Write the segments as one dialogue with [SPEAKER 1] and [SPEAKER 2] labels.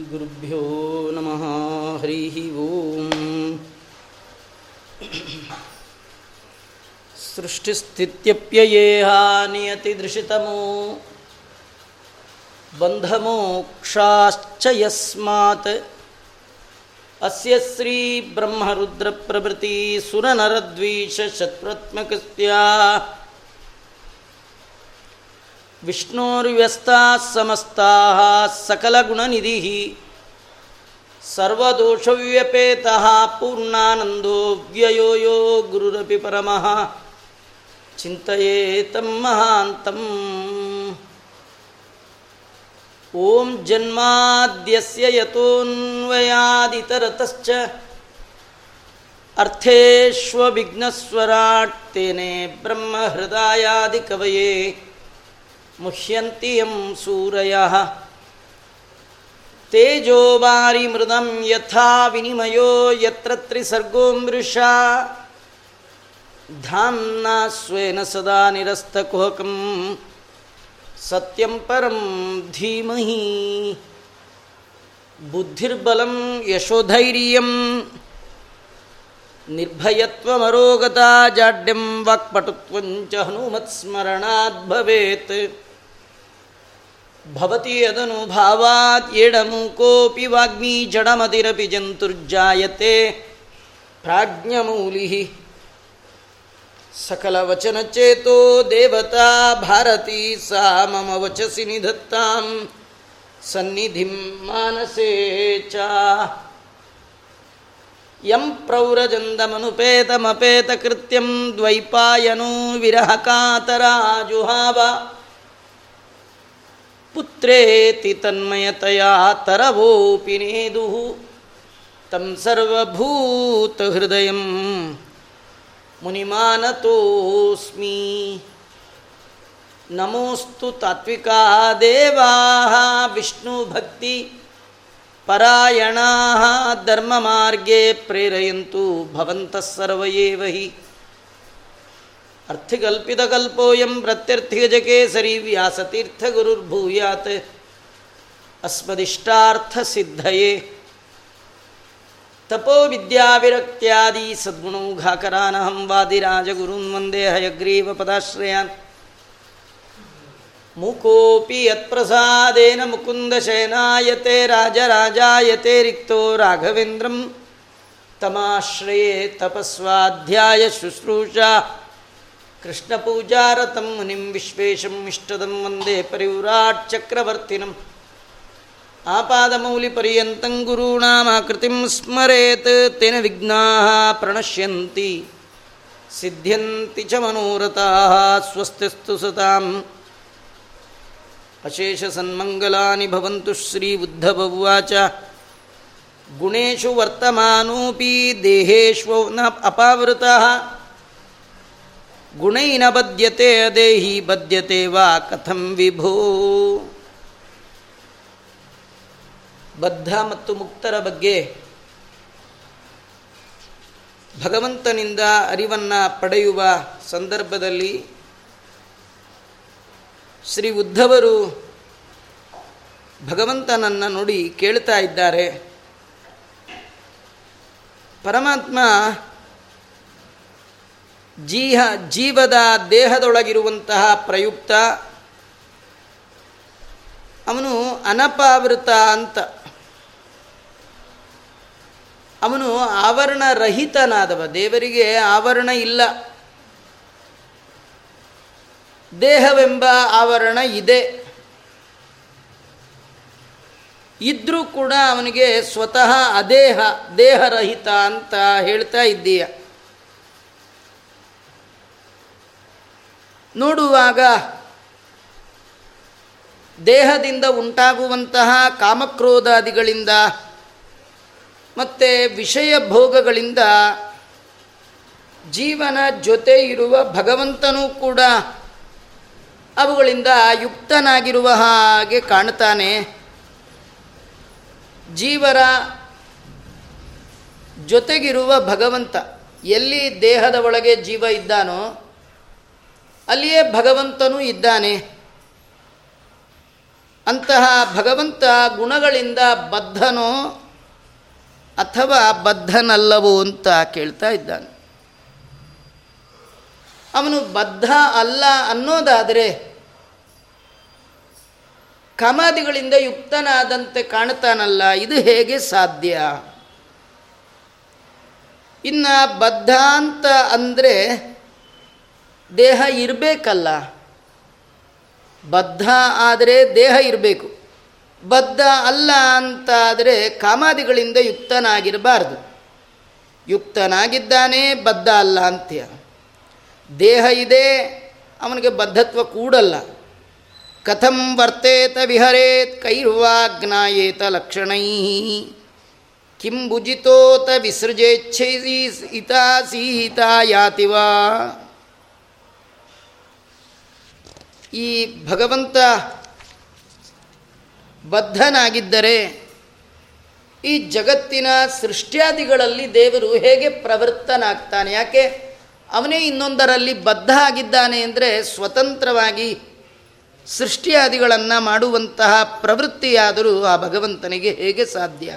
[SPEAKER 1] श्रीगुरुभ्यो नमः हरिः ॐ सृष्टिस्थित्यप्ययेहा नियतिदृशितमो बन्धमोक्षाश्च यस्मात्। अस्य ವಿಷ್ಣೋರ್ವ್ಯಸ್ತಾ ಸಮಸ್ತಾ ಸಕಲಗುಣನಿಧಿ ಸರ್ವದೋಷವ್ಯಪೇತ ಪೂರ್ಣಾನಂದೋ ವ್ಯಯೋ ಯೋ ಗುರುರಪಿ ಪರಮಃ. ಚಿಂತೆಯೇ ಮಹಾಂತಂ. ಓಂ ಜನ್ಮಾದ್ಯಸ್ಯ ಯತೋನ್ವಯಾದಿತರತಶ್ಚ. ಅರ್ಥೇಷ್ವವಿಘ್ನಸ್ವರಾಟ್ ತೇನೆ ಬ್ರಹ್ಮಹೃದಯಾದಿ ಕವಯೇ ಮುಹ್ಯಂತಿ ಯಂ ಸೂರಯ ತೇಜೋಬಾರಿ ಮೃದಂ ಯಥಾ ವಿನಿಮಯೋ ಯತ್ರ ತ್ರಿಸರ್ಗೋ ಮೃಷ. ಧಾಂನ ಸ್ವೇನ ಸದಾ ನಿರಸ್ತಕುಹಕಂ. ಸತ್ಯಂ ಪರಂ ಧೀಮಹಿ. ಬುದ್ಧಿರ್ಬಲಂ ಯಶೋಧೈರ್ಯಂ. ನಿರ್ಭಯತ್ವಮರೋಗತಾ ಜಾಡ್ಯಂ ವಾಕ್ಪಟುತ್ವಂಚ ಹನುಮತ್ಸ್ಮರಣಾದ್ಭವೇತ್. ಭವತಿ ಅದನು ಭಾವಾತ್ ಏಡಮು ಕೋಪಿ ವಾಗ್ಮಿ ಜಡಮದಿರಪಿ ಜಂತುರ್ಜಾಯತೆ. ಪ್ರಾಜ್ಞಮೂಲಿ ಸಕಲ ಸಕಲವಚನಚೇತೋ ದೇವತಾ ಭಾರತಿ ಸಾ ಮಮ ವಚಸಿ ನಿಧತ್ತಾಂ. ಸನ್ನಿಧಿ ಮಾನಸೇ ಚ. ಯಂ ಪ್ರೌರಜಂದಮನುಪೇತಮಪೇತಕೃತ್ಯಂ ದ್ವೈಪಾಯನೋ ವಿರಹಕಾತರಾಜುಹಾವ. ಪುತ್ರೇತಿ ತನ್ಮಯತೆಯಾ ತರವೋಪಿ ನೇದು. ತಂ ಸರ್ವಭೂತ ಹೃದಯ ಮುನಿಮಾನತೋಸ್ಮಿ. ನಮೋಸ್ತು ತಾತ್ವಿಕಾ ದೇವಾ ವಿಷ್ಣು ಭಕ್ತಿ ಪರಾಯಣಾ ಧರ್ಮ ಮಾರ್ಗೇ ಪ್ರೇರಯಂತು ಭವಂತಃ ಸರ್ವ ಏವ ಹಿ अर्थिकल्पितकल्पोऽयं प्रत्यर्थिगजकेसरी व्यासतीर्थगुरुर्भूयात्। अस्मदिष्टार्थसिद्धये। तपो विद्याविरक्त्यादि सद्गुणौघाकरानहं वादिराजगुरून् वंदे हयग्रीवपदाश्रयान्। मूकोऽपि यत्प्रसादेन मुकुन्दशयनायते राजराजायते रिक्तो राघवेन्द्रं तमाश्रये तपस्वाध्यायशुश्रूषा ಕೃಷ್ಣಪೂಜಾರತಂ ಮುನಿಂ ವಿಶ್ವೇಶಂ ಇಷ್ಟದಂ ವಂದೇ ಪರಿವ್ರಾಟ್ ಚಕ್ರವರ್ತಿನಂ. ಆಪಾದಮೌಲಿಪರ್ಯಂತಂ ಗುರುಣಾಮಾಕೃತಿಂ ಸ್ಮರೇತ್ ತೇನ ವಿಘ್ನಾ ಪ್ರಣಶ್ಯಂತಿ. ಸಿದ್ಧ್ಯಂತಿ ಚ ಮನೋರಥಾಃ ಸ್ವಸ್ತಿಸ್ತು ಸತಾಂ. ಅಶೇಷಸನ್ಮङ्ಗಲಾನಿ ಭವಂತು ಶ್ರೀಬುದ್ಧಭವಾಚ ಗುಣೇಶು ವರ್ತಮಾನೋಪಿ ದೇಹೇಶ್ವ ನ ಅಪಾವೃತಃ. ನ ಬದ್ಯತೆ ಅದೇಹಿ ಬದ್ಯತೆ ವಾ ಕಥಂ ವಿಭೂ. ಬದ್ಧ ಮತ್ತು ಮುಕ್ತರ ಬಗ್ಗೆ ಭಗವಂತನಿಂದ ಅರಿವನ್ನು ಪಡೆಯುವ ಸಂದರ್ಭದಲ್ಲಿ ಶ್ರೀ ಉದ್ಧವರು ಭಗವಂತನನ್ನು ನೋಡಿ ಕೇಳ್ತಾ ಇದ್ದಾರೆ. ಪರಮಾತ್ಮ ಜೀಹ ಜೀವದ ದೇಹದೊಳಗಿರುವಂತಹ ಪ್ರಯುಕ್ತ ಅವನು ಅನಪಾವೃತ ಅಂತ. ಅವನು ಆವರಣರಹಿತನಾದವ. ದೇವರಿಗೆ ಆವರಣ ಇಲ್ಲ. ದೇಹವೆಂಬ ಆವರಣ ಇದೆ. ಇದ್ರೂ ಕೂಡ ಅವನಿಗೆ ಸ್ವತಃ ಅದೇಹ, ದೇಹರಹಿತ ಅಂತ ಹೇಳ್ತಾ ಇದ್ದೀಯ. ನೋಡುವಾಗ ದೇಹದಿಂದ ಉಂಟಾಗುವಂತಹ ಕಾಮಕ್ರೋಧಾದಿಗಳಿಂದ ಮತ್ತು ವಿಷಯ ಭೋಗಗಳಿಂದ ಜೀವನ ಜೊತೆ ಇರುವ ಭಗವಂತನೂ ಕೂಡ ಅವುಗಳಿಂದ ಯುಕ್ತನಾಗಿರುವ ಹಾಗೆ ಕಾಣ್ತಾನೆ ಜೀವರ ಜೊತೆಗಿರುವ ಭಗವಂತ ಎಲ್ಲಿ ದೇಹದ ಒಳಗೆ ಜೀವ ಇದ್ದಾನೋ ಅಲ್ಲಿಯೇ ಭಗವಂತನೂ ಇದ್ದಾನೆ. ಅಂತಹ ಭಗವಂತ ಗುಣಗಳಿಂದ ಬದ್ಧನೋ ಅಥವಾ ಬದ್ಧನಲ್ಲವೋ ಅಂತ ಕೇಳ್ತಾ ಇದ್ದಾನೆ. ಅವನು ಬದ್ಧ ಅಲ್ಲ ಅನ್ನೋದಾದರೆ ಕಮಾದಿಗಳಿಂದ ಯುಕ್ತನಾದಂತೆ ಕಾಣ್ತಾನಲ್ಲ ಇದು ಹೇಗೆ ಸಾಧ್ಯ? ಇನ್ನು ಬದ್ಧ ಅಂತ ಅಂದರೆ ದೇಹ ಇರಬೇಕಲ್ಲ. ಬದ್ಧ ಆದರೆ ದೇಹ ಇರಬೇಕು. ಬದ್ಧ ಅಲ್ಲ ಅಂತಾದರೆ ಕಾಮಾದಿಗಳಿಂದ ಯುಕ್ತನಾಗಿರಬಾರ್ದು. ಯುಕ್ತನಾಗಿದ್ದಾನೆ, ಬದ್ಧ ಅಲ್ಲ ಅಂತ್ಯ. ದೇಹ ಇದೆ, ಅವನಿಗೆ ಬದ್ಧತ್ವ ಕೂಡಲ್ಲ. ಕಥಂ ವರ್ತೇತ ವಿಹರೇತ್ ಕೈರ್ವಾ ಜ್ಞಾಯೇತ ಲಕ್ಷಣೈ. ಕಿಂ ಭುಜಿತೋತ ವಿಸೃಜೇಚ್ಛೈಸಿ ಇತಾ ಸೀತಾ ಯಾತಿವಾ ಈ ಭಗವಂತ ಬದ್ಧನಾಗಿದ್ದರೆ ಈ ಜಗತ್ತಿನ ಸೃಷ್ಟ್ಯಾದಿಗಳಲ್ಲಿ ದೇವರು ಹೇಗೆ ಪ್ರವೃತ್ತನಾಗ್ತಾನೆ ಯಾಕೆ? ಅವನೇ ಇನ್ನೊಂದರಲ್ಲಿ ಬದ್ಧ ಆಗಿದ್ದಾನೆ ಅಂದರೆ ಸ್ವತಂತ್ರವಾಗಿ ಸೃಷ್ಟಿಯಾದಿಗಳನ್ನು ಮಾಡುವಂತಹ ಪ್ರವೃತ್ತಿಯಾದರೂ ಆ ಭಗವಂತನಿಗೆ ಹೇಗೆ ಸಾಧ್ಯ?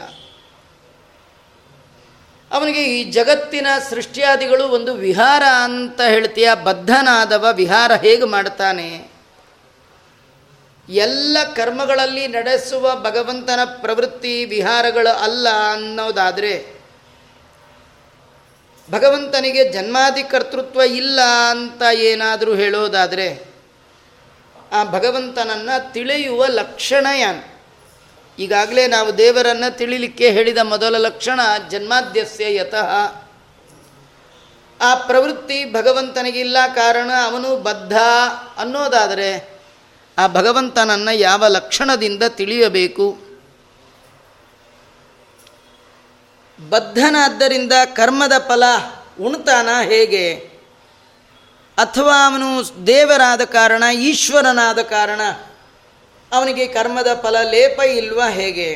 [SPEAKER 1] ಅವನಿಗೆ ಈ ಜಗತ್ತಿನ ಸೃಷ್ಟಿಯಾದಿಗಳು ಒಂದು ವಿಹಾರ ಅಂತ ಹೇಳ್ತೀಯ, ಬದ್ಧನಾದವ ವಿಹಾರ ಹೇಗೆ ಮಾಡ್ತಾನೆ? ಎಲ್ಲ ಕರ್ಮಗಳಲ್ಲಿ ನಡೆಸುವ ಭಗವಂತನ ಪ್ರವೃತ್ತಿ ವಿಹಾರಗಳು ಅಲ್ಲ ಅನ್ನೋದಾದರೆ ಭಗವಂತನಿಗೆ ಜನ್ಮಾದಿ ಕರ್ತೃತ್ವ ಇಲ್ಲ ಅಂತ ಏನಾದರೂ ಹೇಳೋದಾದರೆ ಆ ಭಗವಂತನನ್ನು ತಿಳಿಯುವ ಲಕ್ಷಣ ಯಾನು? ಈಗಾಗಲೇ ನಾವು ದೇವರನ್ನು ತಿಳಿಲಿಕ್ಕೆ ಹೇಳಿದ ಮೊದಲ ಲಕ್ಷಣ ಜನ್ಮಾದ್ಯಸ್ಯ ಯತಃ. ಆ ಪ್ರವೃತ್ತಿ ಭಗವಂತನಿಗಿಲ್ಲ ಕಾರಣ ಅವನು ಬದ್ಧ ಅನ್ನೋದಾದರೆ ಆ ಭಗವಂತನನ್ನು ಯಾವ ಲಕ್ಷಣದಿಂದ ತಿಳಿಯಬೇಕು? ಬದ್ಧನಾದ್ದರಿಂದ ಕರ್ಮದ ಫಲ ಉಣ್ತಾನ ಹೇಗೆ? ಅಥವಾ ಅವನು ದೇವರಾದ ಕಾರಣ, ಈಶ್ವರನಾದ ಕಾರಣ ಅವನಿಗೆ ಕರ್ಮದ ಫಲ ಲೇಪ ಇಲ್ವಾ ಹೇಗೆ?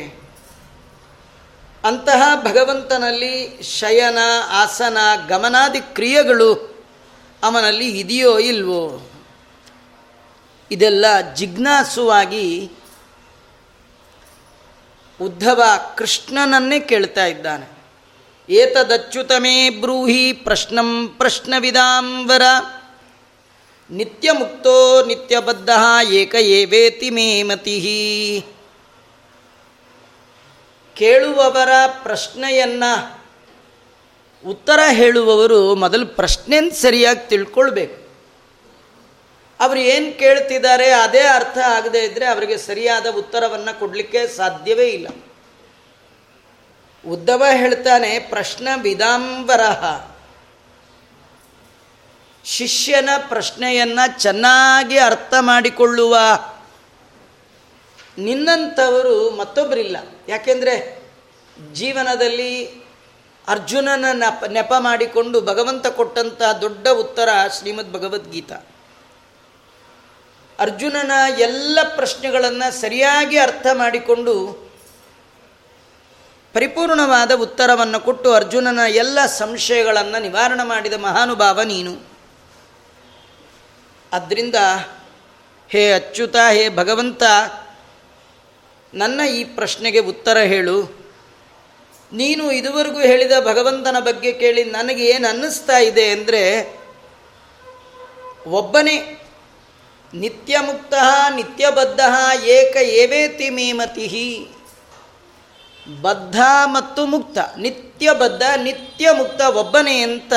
[SPEAKER 1] ಅಂತಹ ಭಗವಂತನಲ್ಲಿ ಶಯನ, ಆಸನ, ಗಮನಾದಿ ಕ್ರಿಯೆಗಳು ಅವನಲ್ಲಿ ಇದೆಯೋ ಇಲ್ವೋ? ಇದೆಲ್ಲ ಜಿಜ್ಞಾಸುವಾಗಿ ಉದ್ಧವ ಕೃಷ್ಣನನ್ನೇ ಕೇಳ್ತಾ ಇದ್ದಾನೆ. ಏತದಚ್ಯುತಮೇ ಬ್ರೂಹಿ ಪ್ರಶ್ನಂ ಪ್ರಶ್ನವಿದಾಂಬರ ನಿತ್ಯ ಮುಕ್ತೋ ನಿತ್ಯಬದ್ಧ ಏಕ ಏವೇತಿ ಮೇ ಮತಿ. ಕೇಳುವವರ ಪ್ರಶ್ನೆಯನ್ನು ಉತ್ತರ ಹೇಳುವವರು ಮೊದಲು ಪ್ರಶ್ನೆಯನ್ನು ಸರಿಯಾಗಿ ತಿಳ್ಕೊಳ್ಬೇಕು. ಅವರು ಏನು ಕೇಳ್ತಿದ್ದಾರೆ ಅದೇ ಅರ್ಥ ಆಗದೇ ಇದ್ದರೆ ಅವರಿಗೆ ಸರಿಯಾದ ಉತ್ತರವನ್ನು ಕೊಡಲಿಕ್ಕೆ ಸಾಧ್ಯವೇ ಇಲ್ಲ. ಉದ್ದವ ಹೇಳ್ತಾನೆ, ಪ್ರಶ್ನ ವಿದಾಂಬರಹ. ಶಿಷ್ಯನ ಪ್ರಶ್ನೆಯನ್ನು ಚೆನ್ನಾಗಿ ಅರ್ಥ ಮಾಡಿಕೊಳ್ಳುವ. ನಿನ್ನಂಥವರು ಮತ್ತೊಬ್ಬರಿಲ್ಲ ಯಾಕೆಂದರೆ ಜೀವನದಲ್ಲಿ ಅರ್ಜುನನ ನೆಪ ನೆಪ ಮಾಡಿಕೊಂಡು ಭಗವಂತ ಕೊಟ್ಟಂಥ ದೊಡ್ಡ ಉತ್ತರ ಶ್ರೀಮದ್ ಭಗವದ್ಗೀತಾ. ಅರ್ಜುನನ ಎಲ್ಲ ಪ್ರಶ್ನೆಗಳನ್ನು ಸರಿಯಾಗಿ ಅರ್ಥ ಮಾಡಿಕೊಂಡು ಪರಿಪೂರ್ಣವಾದ ಉತ್ತರವನ್ನು ಕೊಟ್ಟು ಅರ್ಜುನನ ಎಲ್ಲ ಸಂಶಯಗಳನ್ನು ನಿವಾರಣೆ ಮಾಡಿದ ಮಹಾನುಭಾವ ನೀನು. ಅದರಿಂದ, ಹೇ ಅಚ್ಯುತ, ಹೇ ಭಗವಂತ, ನನ್ನ ಈ ಪ್ರಶ್ನೆಗೆ ಉತ್ತರ ಹೇಳು. ನೀನು ಇದುವರೆಗೂ ಹೇಳಿದ ಭಗವಂತನ ಬಗ್ಗೆ ಕೇಳಿ ನನಗೆ ಏನು ಅನ್ನಿಸ್ತಾ ಇದೆ ಅಂದರೆ, ಒಬ್ಬನೇ ನಿತ್ಯ ಮುಕ್ತ ನಿತ್ಯಬದ್ಧ, ಏಕ ಏವೇತಿ ಮೇಮತಿ. ಬದ್ಧ ಮತ್ತು ಮುಕ್ತ, ನಿತ್ಯಬದ್ಧ ನಿತ್ಯ ಮುಕ್ತ ಒಬ್ಬನೇ ಅಂತ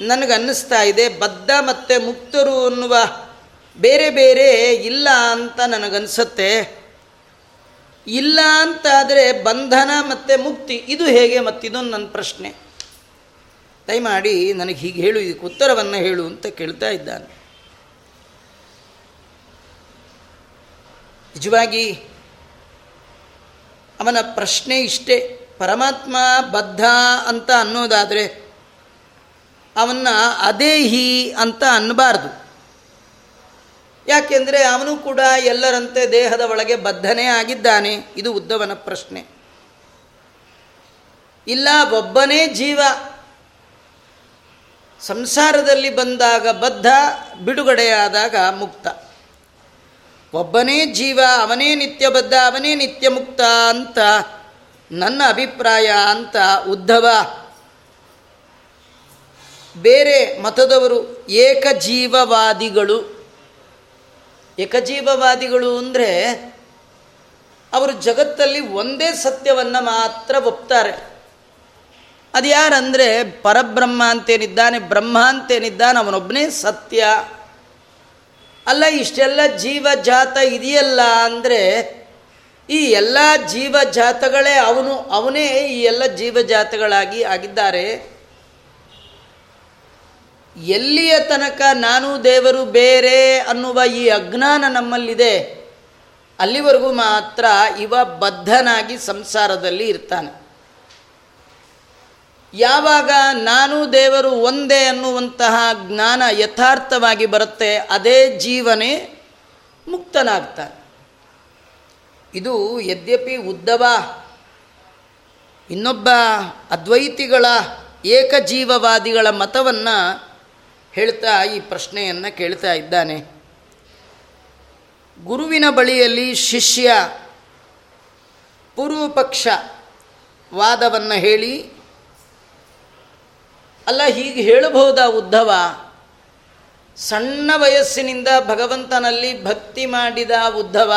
[SPEAKER 1] ನನಗನ್ನಿಸ್ತಾ ಇದೆ. ಬದ್ಧ ಮತ್ತು ಮುಕ್ತರು ಅನ್ನುವ ಬೇರೆ ಬೇರೆ ಇಲ್ಲ ಅಂತ ನನಗನ್ಸುತ್ತೆ. ಇಲ್ಲ ಅಂತಾದರೆ ಬಂಧನ ಮತ್ತು ಮುಕ್ತಿ, ಇದು ಹೇಗೆ ಮತ್ತಿದೊಂದು ನನ್ನ ಪ್ರಶ್ನೆ. ದಯಮಾಡಿ ನನಗೆ ಹೀಗೆ ಹೇಳು, ಇದಕ್ಕೆ ಉತ್ತರವನ್ನು ಹೇಳು ಅಂತ ಕೇಳ್ತಾ ಇದ್ದಾನೆ. ನಿಜವಾಗಿ ಅವನ ಪ್ರಶ್ನೆ ಇಷ್ಟೇ, ಪರಮಾತ್ಮ ಬದ್ಧ ಅಂತ ಅನ್ನೋದಾದರೆ ಅವನ್ನ ಅದೇಹಿ ಅಂತ ಅನ್ನಬಾರ್ದು. ಯಾಕೆಂದರೆ ಅವನು ಕೂಡ ಎಲ್ಲರಂತೆ ದೇಹದ ಒಳಗೆ ಬದ್ಧನೇ ಆಗಿದ್ದಾನೆ, ಇದು ಉದ್ದವನ ಪ್ರಶ್ನೆ. ಇಲ್ಲ, ಒಬ್ಬನೇ ಜೀವ ಸಂಸಾರದಲ್ಲಿ ಬಂದಾಗ ಬದ್ಧ, ಬಿಡುಗಡೆಯಾದಾಗ ಮುಕ್ತ. ಒಬ್ಬನೇ ಜೀವ, ಅವನೇ ನಿತ್ಯಬದ್ಧ, ಅವನೇ ನಿತ್ಯ ಮುಕ್ತ ಅಂತ ನನ್ನ ಅಭಿಪ್ರಾಯ ಅಂತ ಉದ್ಧವ. ಬೇರೆ ಮತದವರು ಏಕಜೀವವಾದಿಗಳು. ಏಕಜೀವವಾದಿಗಳು ಅಂದರೆ ಅವರು ಜಗತ್ತಲ್ಲಿ ಒಂದೇ ಸತ್ಯವನ್ನು ಮಾತ್ರ ಒಪ್ತಾರೆ. ಅದು ಯಾರಂದರೆ ಪರಬ್ರಹ್ಮ ಅಂತೇನಿದ್ದಾನೆ, ಬ್ರಹ್ಮ ಅಂತೇನಿದ್ದಾನೆ ಅವನೊಬ್ಬನೇ ಸತ್ಯ. ಅಲ್ಲ, ಇಷ್ಟೆಲ್ಲ ಜೀವಜಾತ ಇದೆಯಲ್ಲ ಅಂದರೆ ಈ ಎಲ್ಲ ಜೀವಜಾತಗಳೇ ಅವನು, ಅವನೇ ಈ ಎಲ್ಲ ಜೀವಜಾತಗಳಾಗಿ ಆಗಿದ್ದಾರೆ. ಎಲ್ಲಿಯ ತನಕ ನಾನು ದೇವರು ಬೇರೆ ಅನ್ನುವ ಈ ಅಜ್ಞಾನ ನಮ್ಮಲ್ಲಿದೆ, ಅಲ್ಲಿವರೆಗೂ ಮಾತ್ರ ಇವ ಬದ್ಧನಾಗಿ ಸಂಸಾರದಲ್ಲಿ ಇರ್ತಾನೆ. ಯಾವಾಗ ನಾನು ದೇವರು ಒಂದೇ ಅನ್ನುವಂತಹ ಜ್ಞಾನ ಯಥಾರ್ಥವಾಗಿ ಬರುತ್ತೆ, ಅದೇ ಜೀವನೇ ಮುಕ್ತನಾಗ್ತಾನೆ. ಇದು ಯದ್ಯಪಿ ಉದ್ದವ, ಇನ್ನೊಬ್ಬ ಅದ್ವೈತಿಗಳ ಏಕಜೀವವಾದಿಗಳ ಮತವನ್ನು ಹೇಳ್ತಾ ಈ ಪ್ರಶ್ನೆಯನ್ನು ಕೇಳ್ತಾ ಇದ್ದಾನೆ. ಗುರುವಿನ ಬಳಿಯಲ್ಲಿ ಶಿಷ್ಯ ಪೂರ್ವಪಕ್ಷ ವಾದವನ್ನು ಹೇಳಿ ಅಲ್ಲ, ಹೀಗೆ ಹೇಳಬಹುದಾ ಉದ್ಧವ? ಸಣ್ಣ ವಯಸ್ಸಿನಿಂದ ಭಗವಂತನಲ್ಲಿ ಭಕ್ತಿ ಮಾಡಿದ ಉದ್ಧವ,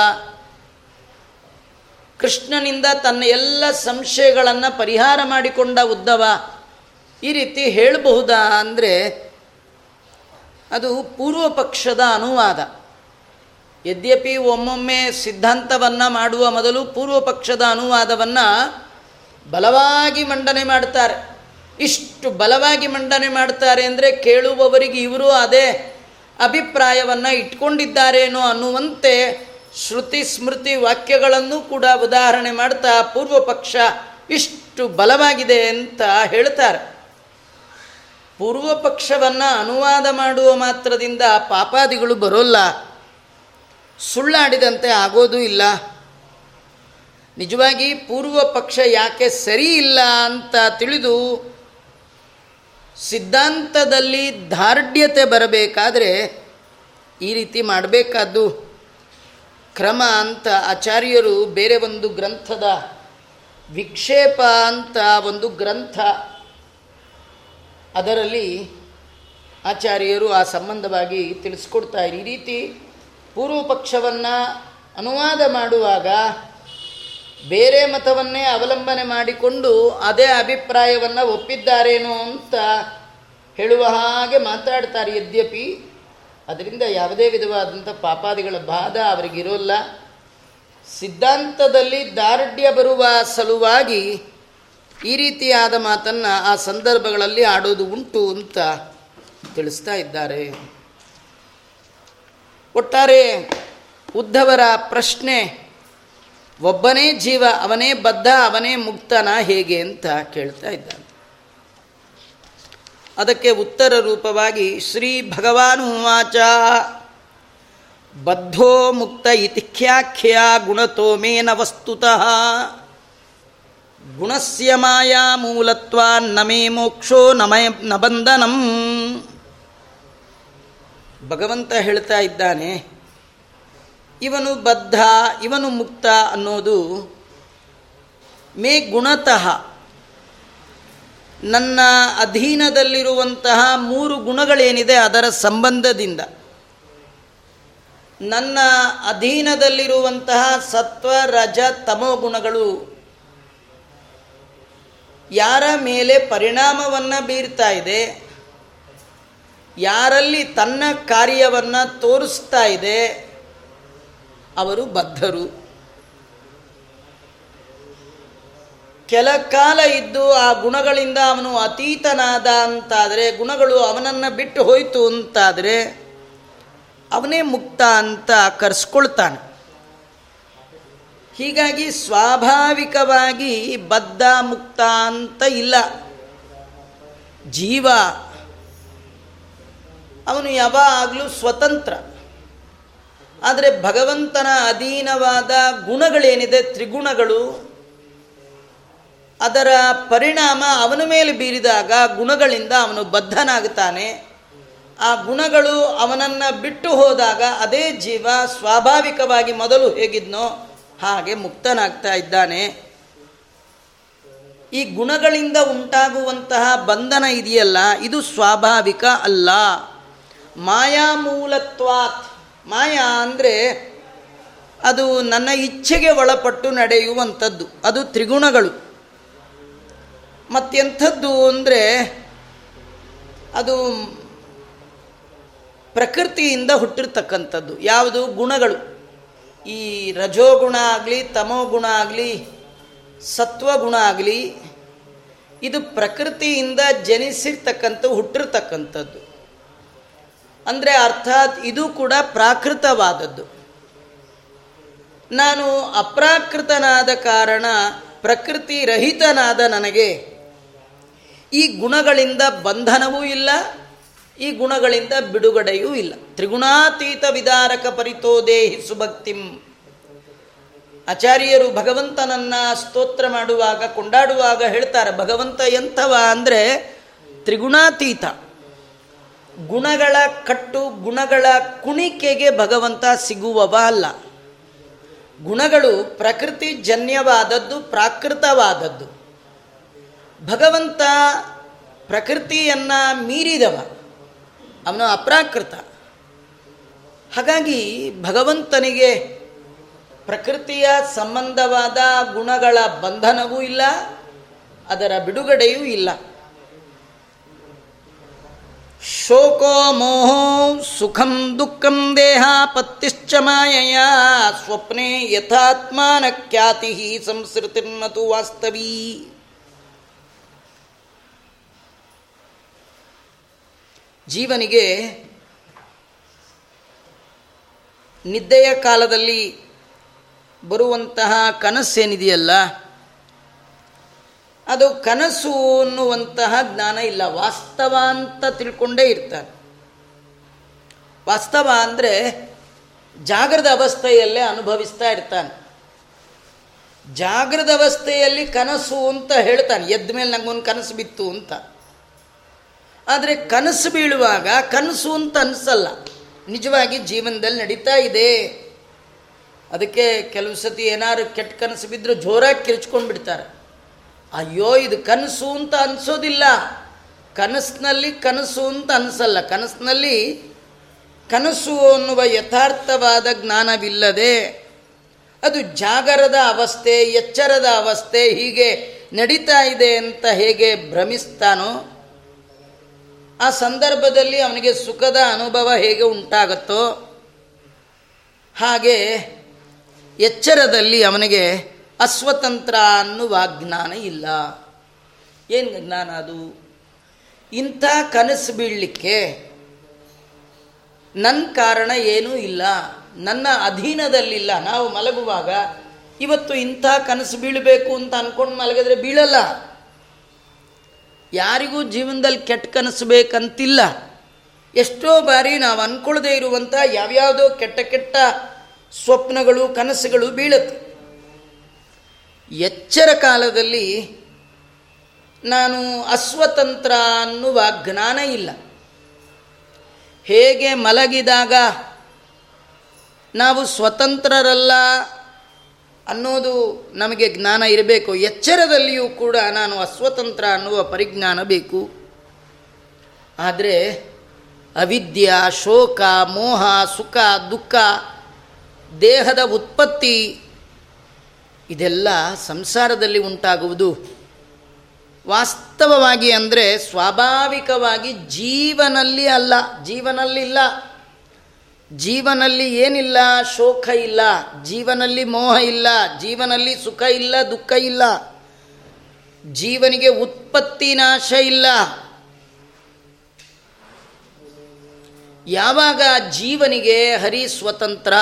[SPEAKER 1] ಕೃಷ್ಣನಿಂದ ತನ್ನ ಎಲ್ಲ ಸಂಶಯಗಳನ್ನು ಪರಿಹಾರ ಮಾಡಿಕೊಂಡ ಉದ್ಧವ, ಈ ರೀತಿ ಹೇಳಬಹುದಾ ಅಂದರೆ, ಅದು ಪೂರ್ವ ಪಕ್ಷದ ಅನುವಾದ. ಯದ್ಯಪಿ ಒಮ್ಮೊಮ್ಮೆ ಸಿದ್ಧಾಂತವನ್ನು ಮಾಡುವ ಮೊದಲು ಪೂರ್ವ ಪಕ್ಷದ ಅನುವಾದವನ್ನು ಬಲವಾಗಿ ಮಂಡನೆ ಮಾಡ್ತಾರೆ. ಇಷ್ಟು ಬಲವಾಗಿ ಮಂಡನೆ ಮಾಡ್ತಾರೆ ಅಂದರೆ ಕೇಳುವವರಿಗೆ ಇವರು ಅದೇ ಅಭಿಪ್ರಾಯವನ್ನು ಇಟ್ಕೊಂಡಿದ್ದಾರೇನೋ ಅನ್ನುವಂತೆ ಶ್ರುತಿ ಸ್ಮೃತಿ ವಾಕ್ಯಗಳನ್ನು ಕೂಡ ಉದಾಹರಣೆ ಮಾಡ್ತಾ ಪೂರ್ವ ಪಕ್ಷ ಇಷ್ಟು ಬಲವಾಗಿದೆ ಅಂತ ಹೇಳ್ತಾರೆ. ಪೂರ್ವ ಪಕ್ಷವನ್ನು ಅನುವಾದ ಮಾಡುವ ಮಾತ್ರದಿಂದ ಪಾಪಾದಿಗಳು ಬರೋಲ್ಲ. ಸುಳ್ಳಾಡಿದಂತೆ ಆಗೋದೂ ಇಲ್ಲ. ನಿಜವಾಗಿ ಪೂರ್ವ ಪಕ್ಷ ಯಾಕೆ ಸರಿ ಇಲ್ಲ ಅಂತ ತಿಳಿದು ಸಿದ್ಧಾಂತದಲ್ಲಿ ದಾರ್ಢ್ಯತೆ ಬರಬೇಕಾದರೆ ಈ ರೀತಿ ಮಾಡಬೇಕಾದ್ದು ಕ್ರಮ ಅಂತ ಆಚಾರ್ಯರು ಬೇರೆ ಒಂದು ಗ್ರಂಥದ ವಿಕ್ಷೇಪ ಅಂತ ಒಂದು ಗ್ರಂಥ. ಅದರಲ್ಲಿ ಆಚಾರ್ಯರು ಆ ಸಂಬಂಧವಾಗಿ ತಿಳಿಸ್ಕೊಡ್ತಾರೆ ಈ ರೀತಿ ಪೂರ್ವಪಕ್ಷವನ್ನು ಅನುವಾದ ಮಾಡುವಾಗ ಬೇರೆ ಮತವನ್ನೇ ಅವಲಂಬನೆ ಮಾಡಿಕೊಂಡು ಅದೇ ಅಭಿಪ್ರಾಯವನ್ನು ಒಪ್ಪಿದ್ದಾರೇನೋ ಅಂತ ಹೇಳುವ ಹಾಗೆ ಮಾತಾಡ್ತಾರೆ. ಯದ್ಯಪಿ ಅದರಿಂದ ಯಾವುದೇ ವಿಧವಾದಂಥ ಪಾಪಾದಿಗಳ ಬಾಧ ಅವರಿಗಿರೋಲ್ಲ ಸಿದ್ಧಾಂತದಲ್ಲಿ ದಾರ್ಢ್ಯ ಬರುವ ಸಲುವಾಗಿ ಈ ರೀತಿಯಾದ ಮಾತನ್ನು ಆ ಸಂದರ್ಭಗಳಲ್ಲಿ ಆಡೋದು ಉಂಟು ಅಂತ ತಿಳಿಸ್ತಾ ಇದ್ದಾರೆ. ಒಟ್ಟಾರೆ ಉದ್ಧವರ ಪ್ರಶ್ನೆ ಒಬ್ಬನೇ ಜೀವ, ಅವನೇ ಬದ್ಧ, ಅವನೇ ಮುಕ್ತನ ಹೇಗೆ ಅಂತ ಕೇಳ್ತಾ ಇದ್ದಾನೆ. ಅದಕ್ಕೆ ಉತ್ತರ ರೂಪವಾಗಿ ಶ್ರೀ ಭಗವಾನುವಾಚ ಬದ್ಧೋ ಮುಕ್ತ ಇತಿಖ್ಯಾಖ್ಯಾ ಗುಣತೋ ಮೇನ ವಸ್ತುತಃ, ಗುಣಸ್ಯ ಮಾಯಾ ಮೂಲತ್ವ ನಮೇ ಮೋಕ್ಷೋ ನಮಯ ನಬಂಧನಂ ಭಗವಂತ ಹೇಳ್ತಾ ಇದ್ದಾನೆ ಇವನು ಬದ್ಧ, ಇವನು ಮುಕ್ತ ಅನ್ನೋದು ಮೇ ಗುಣತಃ. ನನ್ನ ಅಧೀನದಲ್ಲಿರುವಂತಹ ಮೂರು ಗುಣಗಳೇನಿದೆ ಅದರ ಸಂಬಂಧದಿಂದ. ನನ್ನ ಅಧೀನದಲ್ಲಿರುವಂತಹ ಸತ್ವ, ರಜ, ತಮೋ ಗುಣಗಳು ಯಾರ ಮೇಲೆ ಪರಿಣಾಮವನ್ನು ಬೀರ್ತಾ ಇದೆ, ಯಾರಲ್ಲಿ ತನ್ನ ಕಾರ್ಯವನ್ನು ತೋರಿಸ್ತಾ ಇದೆ ಅವರು ಬದ್ಧರು. ಕೆಲ ಕಾಲ ಇದ್ದು ಆ ಗುಣಗಳಿಂದ ಅವನು ಅತೀತನಾದ ಅಂತಾದರೆ, ಗುಣಗಳು ಅವನನ್ನು ಬಿಟ್ಟು ಹೋಯಿತು ಅಂತಾದರೆ, ಅವನೇ ಮುಕ್ತ ಅಂತ ಕರೆಸ್ಕೊಳ್ತಾನೆ. ಹೀಗಾಗಿ ಸ್ವಾಭಾವಿಕವಾಗಿ ಬದ್ಧ, ಮುಕ್ತ ಅಂತ ಇಲ್ಲ. ಜೀವ. ಅವನು ಯಾವಾಗಲೂ ಸ್ವತಂತ್ರ. ಆದರೆ ಭಗವಂತನ ಅಧೀನವಾದ ಗುಣಗಳೇನಿದೆ, ತ್ರಿಗುಣಗಳು, ಅದರ ಪರಿಣಾಮ ಅವನ ಮೇಲೆ ಬೀರಿದಾಗ ಗುಣಗಳಿಂದ ಅವನು ಬದ್ಧನಾಗುತ್ತಾನೆ. ಆ ಗುಣಗಳು ಅವನನ್ನು ಬಿಟ್ಟು ಹೋದಾಗ ಅದೇ ಜೀವ ಸ್ವಾಭಾವಿಕವಾಗಿ ಮೊದಲು ಹೇಗಿದ್ನೋ ಹಾಗೆ ಮುಕ್ತನಾಗ್ತಾ ಇದ್ದಾನೆ. ಈ ಗುಣಗಳಿಂದ ಉಂಟಾಗುವಂತಹ ಬಂಧನ ಇದೆಯಲ್ಲ, ಇದು ಸ್ವಾಭಾವಿಕ ಅಲ್ಲ. ಮಾಯಾ ಮೂಲತ್ವಾತ್ ಮಾಯಾ ಅಂದರೆ ಅದು ನನ್ನ ಇಚ್ಛೆಗೆ ಒಳಪಟ್ಟು ನಡೆಯುವಂಥದ್ದು. ಅದು ತ್ರಿಗುಣಗಳು. ಮತ್ತೆಂಥದ್ದು ಅಂದರೆ ಅದು ಪ್ರಕೃತಿಯಿಂದ ಹುಟ್ಟಿರ್ತಕ್ಕಂಥದ್ದು. ಯಾವುದು? ಗುಣಗಳು. ಈ ರಜೋಗುಣ ಆಗಲಿ, ತಮೋಗುಣ ಆಗಲಿ, ಸತ್ವಗುಣ ಆಗಲಿ, ಇದು ಪ್ರಕೃತಿಯಿಂದ ಜನಿಸಿರ್ತಕ್ಕಂಥ, ಹುಟ್ಟಿರ್ತಕ್ಕಂಥದ್ದು. ಅಂದರೆ ಅರ್ಥಾತ್ ಇದು ಕೂಡ ಪ್ರಾಕೃತವಾದದ್ದು. ನಾನು ಅಪ್ರಾಕೃತನಾದ ಕಾರಣ ಪ್ರಕೃತಿ ರಹಿತನಾದ ನನಗೆ ಈ ಗುಣಗಳಿಂದ ಬಂಧನವೂ ಇಲ್ಲ, ಈ ಗುಣಗಳಿಂದ ಬಿಡುಗಡೆಯೂ ಇಲ್ಲ. ತ್ರಿಗುಣಾತೀತ ವಿದಾರಕ ಪರಿತೋ ದೇಹಿ ಸುಭಕ್ತಿಂ. ಆಚಾರ್ಯರು ಭಗವಂತನನ್ನ ಸ್ತೋತ್ರ ಮಾಡುವಾಗ, ಕೊಂಡಾಡುವಾಗ ಹೇಳ್ತಾರೆ, ಭಗವಂತ ಎಂಥವ ಅಂದರೆ ತ್ರಿಗುಣಾತೀತ. ಗುಣಗಳ ಕಟ್ಟು ಗುಣಗಳ ಕುಣಿಕೆಗೆ ಭಗವಂತ ಸಿಗುವವ ಅಲ್ಲ ಗುಣಗಳು ಪ್ರಕೃತಿ ಜನ್ಯವಾದದ್ದು, ಪ್ರಾಕೃತವಾದದ್ದು. ಭಗವಂತ ಪ್ರಕೃತಿಯನ್ನು ಮೀರಿದವ. ಅವನು ಅಪ್ರಾಕೃತ. ಹಾಗಾಗಿ ಭಗವಂತನಿಗೆ ಪ್ರಕೃತಿಯ ಸಂಬಂಧವಾದ ಗುಣಗಳ ಬಂಧನವೂ ಇಲ್ಲ, ಅದರ ಬಿಡುಗಡೆಯೂ ಇಲ್ಲ. ಶೋಕೋ ಮೋಹೋ ಸುಖಂ ದುಃಖಂ ದೇಹಾಪತ್ತಿಶ್ಚ ಮಾಯಯ, ಸ್ವಪ್ನೆ ಯಥಾತ್ಮಾನ ಖ್ಯಾತಿ ಸಂಸ್ಕೃತಿರ್ನತು ವಾಸ್ತವೀ. ಜೀವನಿಗೆ ನಿದ್ದೆಯ ಕಾಲದಲ್ಲಿ ಬರುವಂತಹ ಕನಸೇನಿದೆಯಲ್ಲ ಅದು ಕನಸು ಅನ್ನುವಂತಹ ಜ್ಞಾನ ಇಲ್ಲ. ವಾಸ್ತವ ಅಂತ ತಿಳ್ಕೊಂಡೇ ಇರ್ತಾನೆ ವಾಸ್ತವ ಅಂದರೆ ಜಾಗೃತ ಅವಸ್ಥೆಯಲ್ಲೇ ಅನುಭವಿಸ್ತಾ ಇರ್ತಾನೆ. ಜಾಗೃತ ಅವಸ್ಥೆಯಲ್ಲಿ ಕನಸು ಅಂತ ಹೇಳ್ತಾನೆ. ಎದ್ದ ಮೇಲೆ ನಂಗೊಂದು ಕನಸು ಬಿತ್ತು ಅಂತ. ಆದರೆ ಕನಸು ಬೀಳುವಾಗ ಕನಸು ಅಂತ ಅನಿಸಲ್ಲ. ನಿಜವಾಗಿ ಜೀವನದಲ್ಲಿ ನಡೀತಾ ಇದೆ. ಅದಕ್ಕೆ ಕೆಲವು ಸತಿ ಏನಾದ್ರು ಕೆಟ್ಟ ಕನಸು ಬಿದ್ದರೂ ಜೋರಾಗಿ ಕಿರ್ಚ್ಕೊಂಡು ಬಿಡ್ತಾರೆ ಅಯ್ಯೋ, ಇದು ಕನಸು ಅಂತ ಅನಿಸೋದಿಲ್ಲ. ಕನಸಿನಲ್ಲಿ ಕನಸು ಅಂತ ಅನಿಸಲ್ಲ. ಕನಸಿನಲ್ಲಿ ಕನಸು ಅನ್ನುವ ಯಥಾರ್ಥವಾದ ಜ್ಞಾನವಿಲ್ಲದೆ ಅದು ಜಾಗರದ ಅವಸ್ಥೆ, ಎಚ್ಚರದ ಅವಸ್ಥೆ ಹೀಗೆ ನಡೀತಾ ಇದೆ ಅಂತ ಹೇಗೆ ಭ್ರಮಿಸ್ತಾನೋ, ಆ ಸಂದರ್ಭದಲ್ಲಿ ಅವನಿಗೆ ಸುಖದ ಅನುಭವ ಹೇಗೆ ಉಂಟಾಗುತ್ತೋ ಹಾಗೆ ಎಚ್ಚರದಲ್ಲಿ ಅವನಿಗೆ ಅಸ್ವತಂತ್ರ ಅನ್ನುವ ಜ್ಞಾನ ಇಲ್ಲ. ಏನು ಜ್ಞಾನ ಅದು? ಇಂಥ ಕನಸು ಬೀಳಲಿಕ್ಕೆ ನನ್ನ ಕಾರಣ ಏನೂ ಇಲ್ಲ. ನನ್ನ ಅಧೀನದಲ್ಲಿಲ್ಲ. ನಾವು ಮಲಗುವಾಗ ಇವತ್ತು ಇಂಥ ಕನಸು ಬೀಳಬೇಕು ಅಂತ ಅಂದ್ಕೊಂಡು ಮಲಗಿದ್ರೆ ಬೀಳಲ್ಲ. ಯಾರಿಗೂ ಜೀವನದಲ್ಲಿ ಕೆಟ್ಟ ಕನಸು ಬೇಕಂತಿಲ್ಲ. ಎಷ್ಟೋ ಬಾರಿ ನಾವು ಅಂದ್ಕೊಳ್ಳದೆ ಇರುವಂಥ ಯಾವ್ಯಾವುದೋ ಕೆಟ್ಟ ಕೆಟ್ಟ ಸ್ವಪ್ನಗಳು, ಕನಸುಗಳು ಬೀಳುತ್ತೆ. ಎಚ್ಚರ ಕಾಲದಲ್ಲಿ ನಾನು ಅಸ್ವತಂತ್ರ ಅನ್ನುವ ಜ್ಞಾನ ಇಲ್ಲ. ಹೇಗೆ ಮಲಗಿದಾಗ ನಾವು ಸ್ವತಂತ್ರರಲ್ಲ ಅನ್ನೋದು ನಮಗೆ ಜ್ಞಾನ ಇರಬೇಕು. ಎಚ್ಚರದಲ್ಲಿಯೂ ಕೂಡ ನಾನು ಅಸ್ವತಂತ್ರ ಅನ್ನುವ ಪರಿಜ್ಞಾನ ಬೇಕು. ಆದರೆ ಅವಿದ್ಯ, ಶೋಕ, ಮೋಹ, ಸುಖ, ದುಃಖ, ದೇಹದ ಉತ್ಪತ್ತಿ ಇದೆಲ್ಲ ಸಂಸಾರದಲ್ಲಿ ಉಂಟಾಗುವುದು. ವಾಸ್ತವವಾಗಿ ಅಂದರೆ ಸ್ವಾಭಾವಿಕವಾಗಿ ಜೀವನಲ್ಲಿ ಅಲ್ಲ. ಜೀವನಲ್ಲಿಲ್ಲ ಜೀವನಲ್ಲಿ ಏನಿಲ್ಲ? ಶೋಕ ಇಲ್ಲ. ಜೀವನಲ್ಲಿ ಮೋಹ ಇಲ್ಲ. ಜೀವನಲ್ಲಿ ಸುಖ ಇಲ್ಲ, ದುಃಖ ಇಲ್ಲ. ಜೀವನಿಗೆ ಉತ್ಪತ್ತಿ ನಾಶ ಇಲ್ಲ. ಯಾವಾಗ ಜೀವನಿಗೆ ಹರಿ ಸ್ವತಂತ್ರ?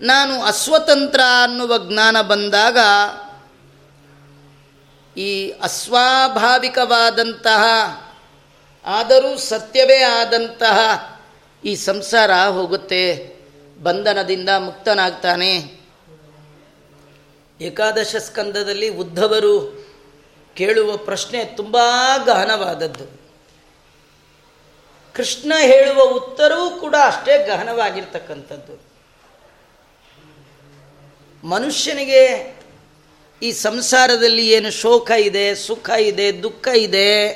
[SPEAKER 1] ನಾನು ಅಸ್ವತಂತ್ರ ಅನ್ನುವ ಜ್ಞಾನ ಬಂದಾಗ ಈ ಅಸ್ವಾಭಾವಿಕವಾದಂತಹ, ಆದರೂ ಸತ್ಯವೇ ಆದಂತಹ ಈ ಸಂಸಾರ ಹೋಗುತ್ತೆ. ಬಂಧನದಿಂದ ಮುಕ್ತನಾಗ್ತಾನೆ. ಏಕಾದಶ ಸ್ಕಂದದಲ್ಲಿ ಉದ್ಧವರು ಕೇಳುವ ಪ್ರಶ್ನೆ ತುಂಬ ಗಹನವಾದದ್ದು. ಕೃಷ್ಣ ಹೇಳುವ ಉತ್ತರವೂ ಕೂಡ ಅಷ್ಟೇ ಗಹನವಾಗಿರ್ತಕ್ಕಂಥದ್ದು. ಮನುಷ್ಯನಿಗೆ ಈ ಸಂಸಾರದಲ್ಲಿ ಏನು ಶೋಕ ಇದೆ, ಸುಖ ಇದೆ, ದುಃಖ ಇದೆ,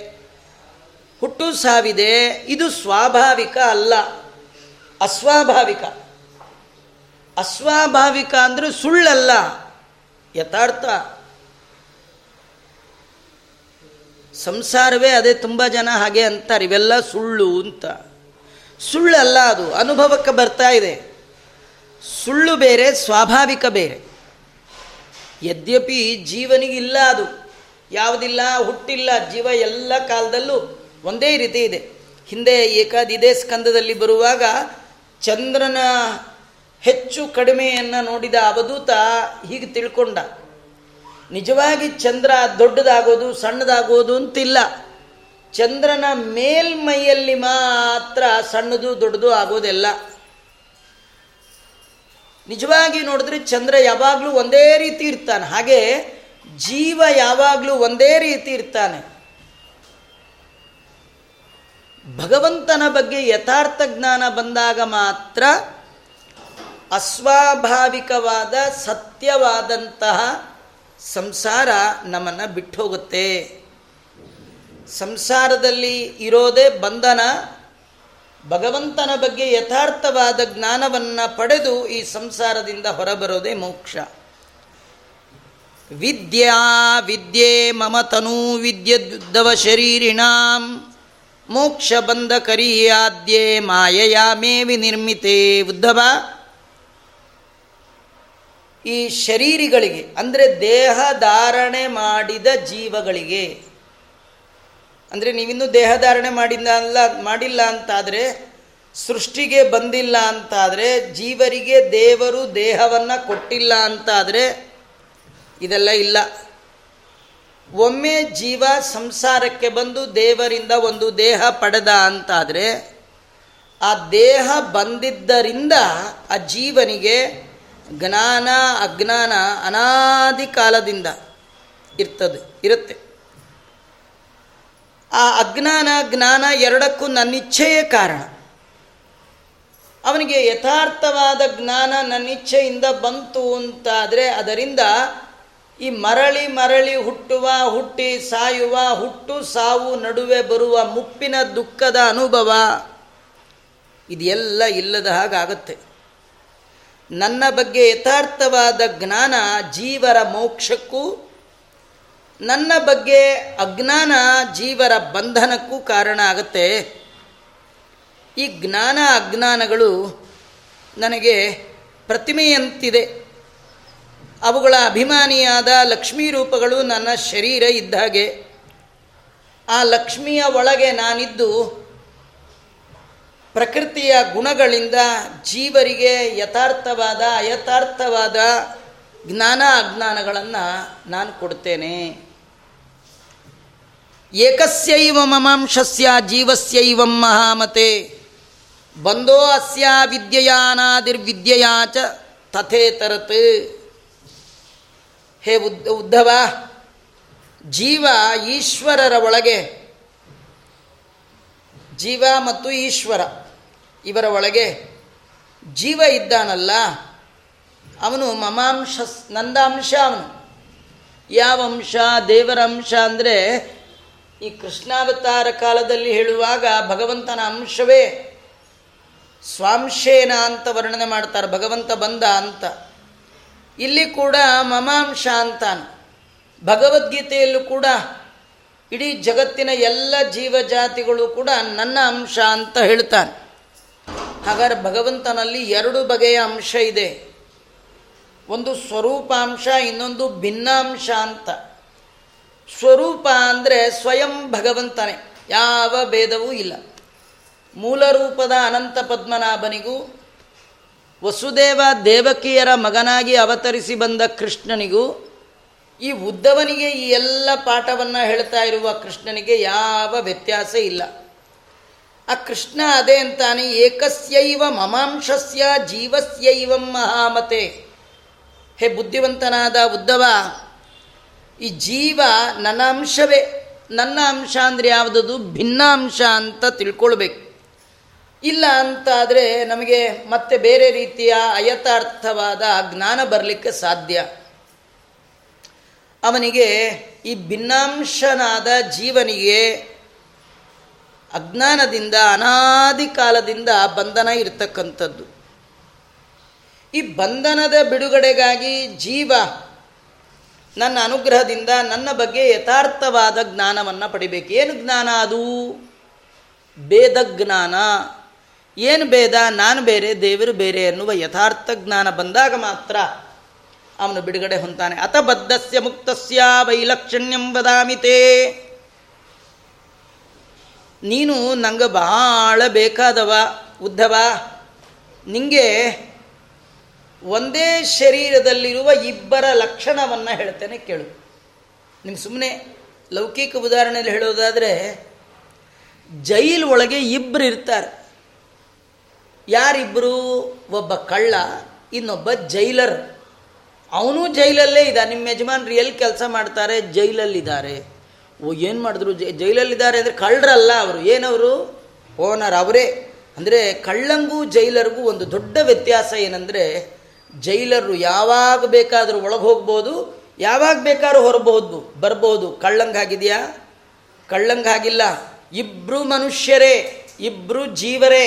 [SPEAKER 1] ಹುಟ್ಟು ಸಾವಿದೆ, ಇದು ಸ್ವಾಭಾವಿಕ ಅಲ್ಲ. ಅಸ್ವಾಭಾವಿಕ. ಅಸ್ವಾಭಾವಿಕ ಅಂದರೆ ಸುಳ್ಳಲ್ಲ. ಯಥಾರ್ಥ. ಸಂಸಾರವೇ ಅದೇ ತುಂಬ ಜನ ಹಾಗೆ ಅಂತಾರೆ, ಇವೆಲ್ಲ ಸುಳ್ಳು ಅಂತ. ಸುಳ್ಳಲ್ಲ ಅದು, ಅನುಭವಕ್ಕೆ ಬರ್ತಾ ಇದೆ. ಸುಳ್ಳು ಬೇರೆ, ಸ್ವಾಭಾವಿಕ ಬೇರೆ. ಯದ್ಯಪಿ ಜೀವನಿಗಿಲ್ಲ ಅದು, ಯಾವುದಿಲ್ಲ, ಹುಟ್ಟಿಲ್ಲ, ಜೀವ ಎಲ್ಲ ಕಾಲದಲ್ಲೂ ಒಂದೇ ರೀತಿ ಇದೆ. ಹಿಂದೆ ಏಕಾದಿದೇ ಸ್ಕಂದದಲ್ಲಿ ಬರುವಾಗ ಚಂದ್ರನ ಹೆಚ್ಚು ಕಡಿಮೆಯನ್ನು ನೋಡಿದ ಅವಧೂತ ಹೀಗೆ ತಿಳ್ಕೊಂಡ. ನಿಜವಾಗಿ ಚಂದ್ರ ದೊಡ್ಡದಾಗೋದು, ಸಣ್ಣದಾಗೋದು ಅಂತಿಲ್ಲ. ಚಂದ್ರನ ಮೇಲ್ಮೈಯಲ್ಲಿ ಮಾತ್ರ ಸಣ್ಣದು ದೊಡ್ಡದು ಆಗೋದೆಲ್ಲ. ನಿಜವಾಗಿ ನೋಡಿದ್ರೆ ಚಂದ್ರ ಯಾವಾಗಲೂ ಒಂದೇ ರೀತಿ ಇರ್ತಾನೆ. ಹಾಗೆ ಜೀವ ಯಾವಾಗಲೂ ಒಂದೇ ರೀತಿ ಇರ್ತಾನೆ. ಭಗವಂತನ ಬಗ್ಗೆ ಯಥಾರ್ಥ ಜ್ಞಾನ ಬಂದಾಗ ಮಾತ್ರ ಅಸ್ವಾಭಾವಿಕವಾದ, ಸತ್ಯವಾದಂತಹ ಸಂಸಾರ ನಮ್ಮನ್ನು ಬಿಟ್ಟು ಹೋಗುತ್ತೆ. ಸಂಸಾರದಲ್ಲಿ ಇರೋದೇ ಬಂಧನ. ಭಗವಂತನ ಬಗ್ಗೆ ಯಥಾರ್ಥವಾದ ಜ್ಞಾನವನ್ನು ಪಡೆದು ಈ ಸಂಸಾರದಿಂದ ಹೊರಬರೋದೇ ಮೋಕ್ಷ. ವಿದ್ಯಾ ವಿದ್ಯೆ ಮಮ ತನೂ ವಿದ್ಯುದ್ದವ ಶರೀರಿಣಾಂ. ಮೋಕ್ಷ ಬಂದ ಕರಿಯಾದ್ಯೆ ಮಾಯೆಯ ಮೇವಿ ನಿರ್ಮಿತೆ ಉದ್ಧವ. ಈ ಶರೀರಿಗಳಿಗೆ, ಅಂದರೆ ದೇಹ ಧಾರಣೆ ಮಾಡಿದ ಜೀವಗಳಿಗೆ ಅಂದರೆ ನೀವಿನ್ನೂ ದೇಹಧಾರಣೆ ಮಾಡಿಲ್ಲ ಅಲ್ಲ, ಮಾಡಿಲ್ಲ ಅಂತಾದರೆ, ಸೃಷ್ಟಿಗೆ ಬಂದಿಲ್ಲ ಅಂತಾದರೆ, ಜೀವರಿಗೆ ದೇವರು ದೇಹವನ್ನು ಕೊಟ್ಟಿಲ್ಲ ಅಂತಾದರೆ ಇದೆಲ್ಲ ಇಲ್ಲ. ಒಮ್ಮೆ ಜೀವ ಸಂಸಾರಕ್ಕೆ ಬಂದು ದೇವರಿಂದ ಒಂದು ದೇಹ ಪಡೆದ ಅಂತಾದರೆ, ಆ ದೇಹ ಬಂದಿದ್ದರಿಂದ ಆ ಜೀವನಿಗೆ ಜ್ಞಾನ, ಅಜ್ಞಾನ ಅನಾದಿ ಕಾಲದಿಂದ ಇರ್ತದೆ, ಇರುತ್ತೆ. ಆ ಅಜ್ಞಾನ, ಜ್ಞಾನ ಎರಡಕ್ಕೂ ನನ್ನಿಚ್ಛೆಯೇ ಕಾರಣ. ಅವನಿಗೆ ಯಥಾರ್ಥವಾದ ಜ್ಞಾನ ನನ್ನಿಚ್ಛೆಯಿಂದ ಬಂತು ಅಂತಾದರೆ ಅದರಿಂದ ಈ ಮರಳಿ ಮರಳಿ ಹುಟ್ಟುವ, ಹುಟ್ಟಿ ಸಾಯುವ, ಹುಟ್ಟು ಸಾವು ನಡುವೆ ಬರುವ ಮುಪ್ಪಿನ ದುಃಖದ ಅನುಭವ ಇದೆಲ್ಲ ಇಲ್ಲದ ಹಾಗಾಗತ್ತೆ. ನನ್ನ ಬಗ್ಗೆ ಯಥಾರ್ಥವಾದ ಜ್ಞಾನ ಜೀವರ ಮೋಕ್ಷಕ್ಕೂ ನನ್ನ ಬಗ್ಗೆ ಅಜ್ಞಾನ ಜೀವರ ಬಂಧನಕ್ಕೂ ಕಾರಣ ಆಗುತ್ತೆ. ಈ ಜ್ಞಾನ ಅಜ್ಞಾನಗಳು ನನಗೆ ಪ್ರತಿಮೆಯಂತಿದೆ. ಅವುಗಳ ಅಭಿಮಾನಿಯಾದ ಲಕ್ಷ್ಮೀ ರೂಪಗಳು ನನ್ನ ಶರೀರ ಇದ್ದ ಹಾಗೆ. ಆ ಲಕ್ಷ್ಮಿಯ ಒಳಗೆ ನಾನಿದ್ದು ಪ್ರಕೃತಿಯ ಗುಣಗಳಿಂದ ಜೀವರಿಗೆ ಯಥಾರ್ಥವಾದ, ಅಯಥಾರ್ಥವಾದ ಜ್ಞಾನ ಅಜ್ಞಾನಗಳನ್ನು ನಾನು ಕೊಡ್ತೇನೆ. ಏಕಸ್ಯೈವ ಮಮಾಂಶಸ್ಯ ಜೀವಸ್ಯೈವಂ ಮಹಾಮತೆ. ಬಂದೋ ಅಸ್ಯ ವಿದ್ಯೆಯಾನಾದಿರ್ವಿದ್ಯೆಯಾ ಚ ತಥೇತರತ್. ಹೇ ಉದ್, ಉದ್ಧವ, ಜೀವ ಈಶ್ವರರ ಒಳಗೆ, ಜೀವ ಮತ್ತು ಈಶ್ವರ ಇವರ ಒಳಗೆ ಜೀವ ಇದ್ದಾನಲ್ಲ ಅವನು ಮಮಾಂಶ, ನಂದಾಂಶ ಅವನು. ಯಾವ ಅಂಶ, ದೇವರ ಅಂಶ ಅಂದರೆ ಈ ಕೃಷ್ಣಾವತಾರ ಕಾಲದಲ್ಲಿ ಹೇಳುವಾಗ ಭಗವಂತನ ಅಂಶವೇ. ಸ್ವಾಂಶೇನ ಅಂತ ವರ್ಣನೆ ಮಾಡ್ತಾರೆ, ಭಗವಂತ ಬಂದ ಅಂತ. ಇಲ್ಲಿ ಕೂಡ ಮಮಾಂಶ ಅಂತಾನೆ. ಭಗವದ್ಗೀತೆಯಲ್ಲೂ ಕೂಡ ಇಡೀ ಜಗತ್ತಿನ ಎಲ್ಲ ಜೀವಜಾತಿಗಳು ಕೂಡ ನನ್ನ ಅಂಶ ಅಂತ ಹೇಳ್ತಾನೆ. ಹಾಗಾದ್ರೆ ಭಗವಂತನಲ್ಲಿ ಎರಡು ಬಗೆಯ ಅಂಶ ಇದೆ. ಒಂದು ಸ್ವರೂಪಾಂಶ, ಇನ್ನೊಂದು ಭಿನ್ನಾಂಶ ಅಂತ. ಸ್ವರೂಪ ಅಂದರೆ ಸ್ವಯಂ ಭಗವಂತನೇ, ಯಾವ ಭೇದವೂ ಇಲ್ಲ. ಮೂಲ ರೂಪದ ಅನಂತ ಪದ್ಮನಾಭನಿಗೂ, ವಸುದೇವ ದೇವಕಿಯರ ಮಗನಾಗಿ ಅವತರಿಸಿ ಬಂದ ಕೃಷ್ಣನಿಗೂ, ಈ ಉದ್ದವನಿಗೆ ಈ ಎಲ್ಲ ಪಾಠವನ್ನು ಹೇಳ್ತಾ ಇರುವ ಕೃಷ್ಣನಿಗೆ ಯಾವ ವ್ಯತ್ಯಾಸ ಇಲ್ಲ. ಆ ಕೃಷ್ಣ ಅದೇ ಅಂತಾನೆ, ಏಕಸ್ಯೈವ ಮಮಾಂಶಸ್ಯ ಜೀವಸ್ಯೈವಂ ಮಹಾಮತೆ. ಹೇ ಬುದ್ಧಿವಂತನಾದ ಉದ್ದವ, ಈ ಜೀವ ನನ್ನ ಅಂಶವೇ. ನನ್ನ ಅಂಶ ಅಂದರೆ ಯಾವುದದು? ಭಿನ್ನ ಅಂಶ ಅಂತ ತಿಳ್ಕೊಳ್ಬೇಕು. ಇಲ್ಲ ಅಂತಾದರೆ ನಮಗೆ ಮತ್ತೆ ಬೇರೆ ರೀತಿಯ ಅಯಥಾರ್ಥವಾದ ಜ್ಞಾನ ಬರಲಿಕ್ಕೆ ಸಾಧ್ಯ. ಅವನಿಗೆ ಈ ಭಿನ್ನಾಂಶನಾದ ಜೀವನಿಗೆ ಅಜ್ಞಾನದಿಂದ ಅನಾದಿ ಕಾಲದಿಂದ ಬಂಧನ ಇರತಕ್ಕಂಥದ್ದು. ಈ ಬಂಧನದ ಬಿಡುಗಡೆಗಾಗಿ ಜೀವ ನನ್ನ ಅನುಗ್ರಹದಿಂದ ನನ್ನ ಬಗ್ಗೆ ಯಥಾರ್ಥವಾದ ಜ್ಞಾನವನ್ನು ಪಡಿಬೇಕು. ಏನು ಜ್ಞಾನ ಅದು? ಭೇದ ಜ್ಞಾನ. ಏನು ಭೇದ? ನಾನು ಬೇರೆ, ದೇವರು ಬೇರೆ ಎನ್ನುವ ಯಥಾರ್ಥ ಜ್ಞಾನ ಬಂದಾಗ ಮಾತ್ರ ಅವನು ಬಿಡುಗಡೆ ಹೊಂತಾನೆ ಅತಬದ್ಧಸ್ಯ ಮುಕ್ತಸ್ಯ ವೈಲಕ್ಷಣ್ಯಂ ವದಾಮಿತೇ ನೀನು ನಂಗೆ ಭಾಳ ಬೇಕಾದವ, ಉದ್ದವ. ನಿಂಗೆ ಒಂದೇ ಶರೀರದಲ್ಲಿರುವ ಇಬ್ಬರ ಲಕ್ಷಣವನ್ನು ಹೇಳ್ತೇನೆ ಕೇಳು. ನಿಮ್ಗೆ ಸುಮ್ಮನೆ ಲೌಕಿಕ ಉದಾಹರಣೆಯಲ್ಲಿ ಹೇಳೋದಾದರೆ, ಜೈಲ್ ಒಳಗೆ ಇಬ್ಬರು ಇರ್ತಾರೆ. ಯಾರಿಬ್ಬರು ಒಬ್ಬ ಕಳ್ಳ, ಇನ್ನೊಬ್ಬ ಜೈಲರ್. ಅವನು ಜೈಲಲ್ಲೇ ಇದ್ದ ನಿಮ್ಮ ಯಜಮಾನ್ರು ಎಲ್ಲಿ ಕೆಲಸ ಮಾಡ್ತಾರೆ? ಜೈಲಲ್ಲಿದ್ದಾರೆ. ಓ, ಏನು ಮಾಡಿದ್ರು? ಜೈಲಲ್ಲಿದ್ದಾರೆ ಅಂದರೆ ಕಳ್ಳರಲ್ಲ ಅವರು. ಏನವರು? ಓನರ್ ಅವರೇ. ಅಂದರೆ ಕಳ್ಳಂಗೂ ಜೈಲರ್ಗೂ ಒಂದು ದೊಡ್ಡ ವ್ಯತ್ಯಾಸ ಏನಂದರೆ ಜೈಲರು ಯಾವಾಗ ಬೇಕಾದರೂ ಒಳಗೆ ಹೋಗ್ಬೋದು, ಯಾವಾಗ ಬೇಕಾದ್ರೂ ಹೊರಬಹುದು, ಬರ್ಬೋದು. ಕಳ್ಳಂಗಾಗಿದೆಯಾ ಕಳ್ಳಂಗಾಗಿಲ್ಲ ಇಬ್ಬರು ಮನುಷ್ಯರೇ ಇಬ್ಬರು ಜೀವರೇ.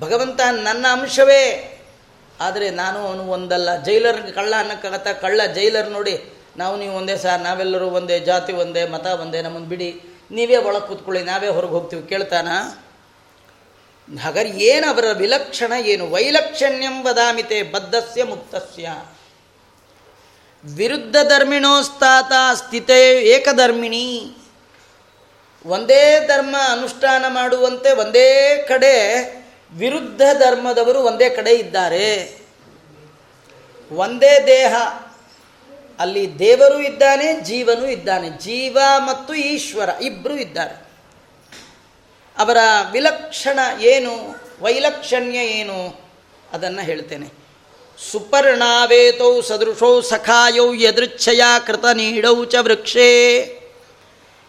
[SPEAKER 1] ಭಗವಂತ ನನ್ನ ಅಂಶವೇ. ಆದರೆ ನಾನು ಅವನು ಒಂದಲ್ಲ. ಜೈಲರ್ ಕಳ್ಳ ಅನ್ನಕ್ಕಾಗತ್ತ ಕಳ್ಳ ಜೈಲರ್ ನೋಡಿ, ನಾವು ನೀವು ಒಂದೇ ಸಾರ್, ನಾವೆಲ್ಲರೂ ಒಂದೇ, ಜಾತಿ ಒಂದೇ, ಮತ ಒಂದೇ ನಮ್ಮನ್ನು ಬಿಡಿ. ನೀವೇ ಒಳಗೆ ಕೂತ್ಕೊಳ್ಳಿ, ನಾವೇ ಹೊರಗೆ ಹೋಗ್ತೀವಿ. ಕೇಳ್ತಾನ? ಹಾಗಾದ್ರೆ ಏನು ಅವರ ವಿಲಕ್ಷಣ ಏನು? ವೈಲಕ್ಷಣ್ಯಂ ವದಾಮಿತೆ ಬದ್ಧಸ್ಯ ಮುಕ್ತಸ್ಯ. ವಿರುದ್ಧ ಧರ್ಮಿಣೋಸ್ತಾತ ಸ್ಥಿತೇ ಏಕಧರ್ಮಿಣಿ. ಒಂದೇ ಧರ್ಮ ಅನುಷ್ಠಾನ ಮಾಡುವಂತೆ ಒಂದೇ ಕಡೆ ವಿರುದ್ಧ ಧರ್ಮದವರು ಒಂದೇ ಕಡೆ ಇದ್ದಾರೆ. ಒಂದೇ ದೇಹ. ಅಲ್ಲಿ ದೇವರು ಇದ್ದಾನೆ, ಜೀವನು ಇದ್ದಾನೆ. ಜೀವ ಮತ್ತು ಈಶ್ವರ ಇಬ್ಬರು ಇದ್ದಾರೆ. ಅವರ ವಿಲಕ್ಷಣ ಏನು, ವೈಲಕ್ಷಣ್ಯ ಏನು, ಅದನ್ನು ಹೇಳ್ತೇನೆ. ಸುಪರ್ಣಾವೇತೌ ಸದೃಶೌ ಸಖಾಯೌ ಯದೃಚ್ಛಯ ಕೃತ ನೀಡೌ ಚ ವೃಕ್ಷೇ.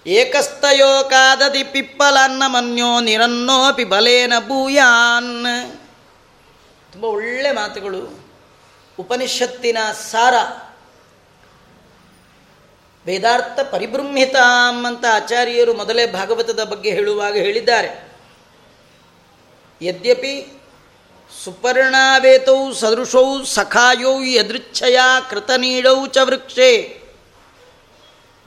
[SPEAKER 1] ಏಕಸ್ತಯೋ ಕಾದದಿ ಪಿಪ್ಪಲನ್ನ ಮನ್ಯೋ ನಿರನ್ನೋಪಿ ಬಲೇನ ಭೂಯಾನ್. ತುಂಬ ಒಳ್ಳೆ ಮಾತುಗಳು. ಉಪನಿಷತ್ತಿನ ಸಾರ ವೇದಾರ್ಥ ಪರಿಬ್ರಹ್ಮಿತಾಂ ಅಂತ ಆಚಾರ್ಯರು ಮೊದಲೇ ಭಾಗವತದ ಬಗ್ಗೆ ಹೇಳುವಾಗ ಹೇಳಿದ್ದಾರೆ. ಯದ್ಯಪಿ ಸುಪರ್ಣಾವೇತೌ ಸದೃಶೌ ಸಖಾಯೌ ಯದೃಚ್ಛಯ ಕೃತನೀಡೌ ಚ ವೃಕ್ಷೇ.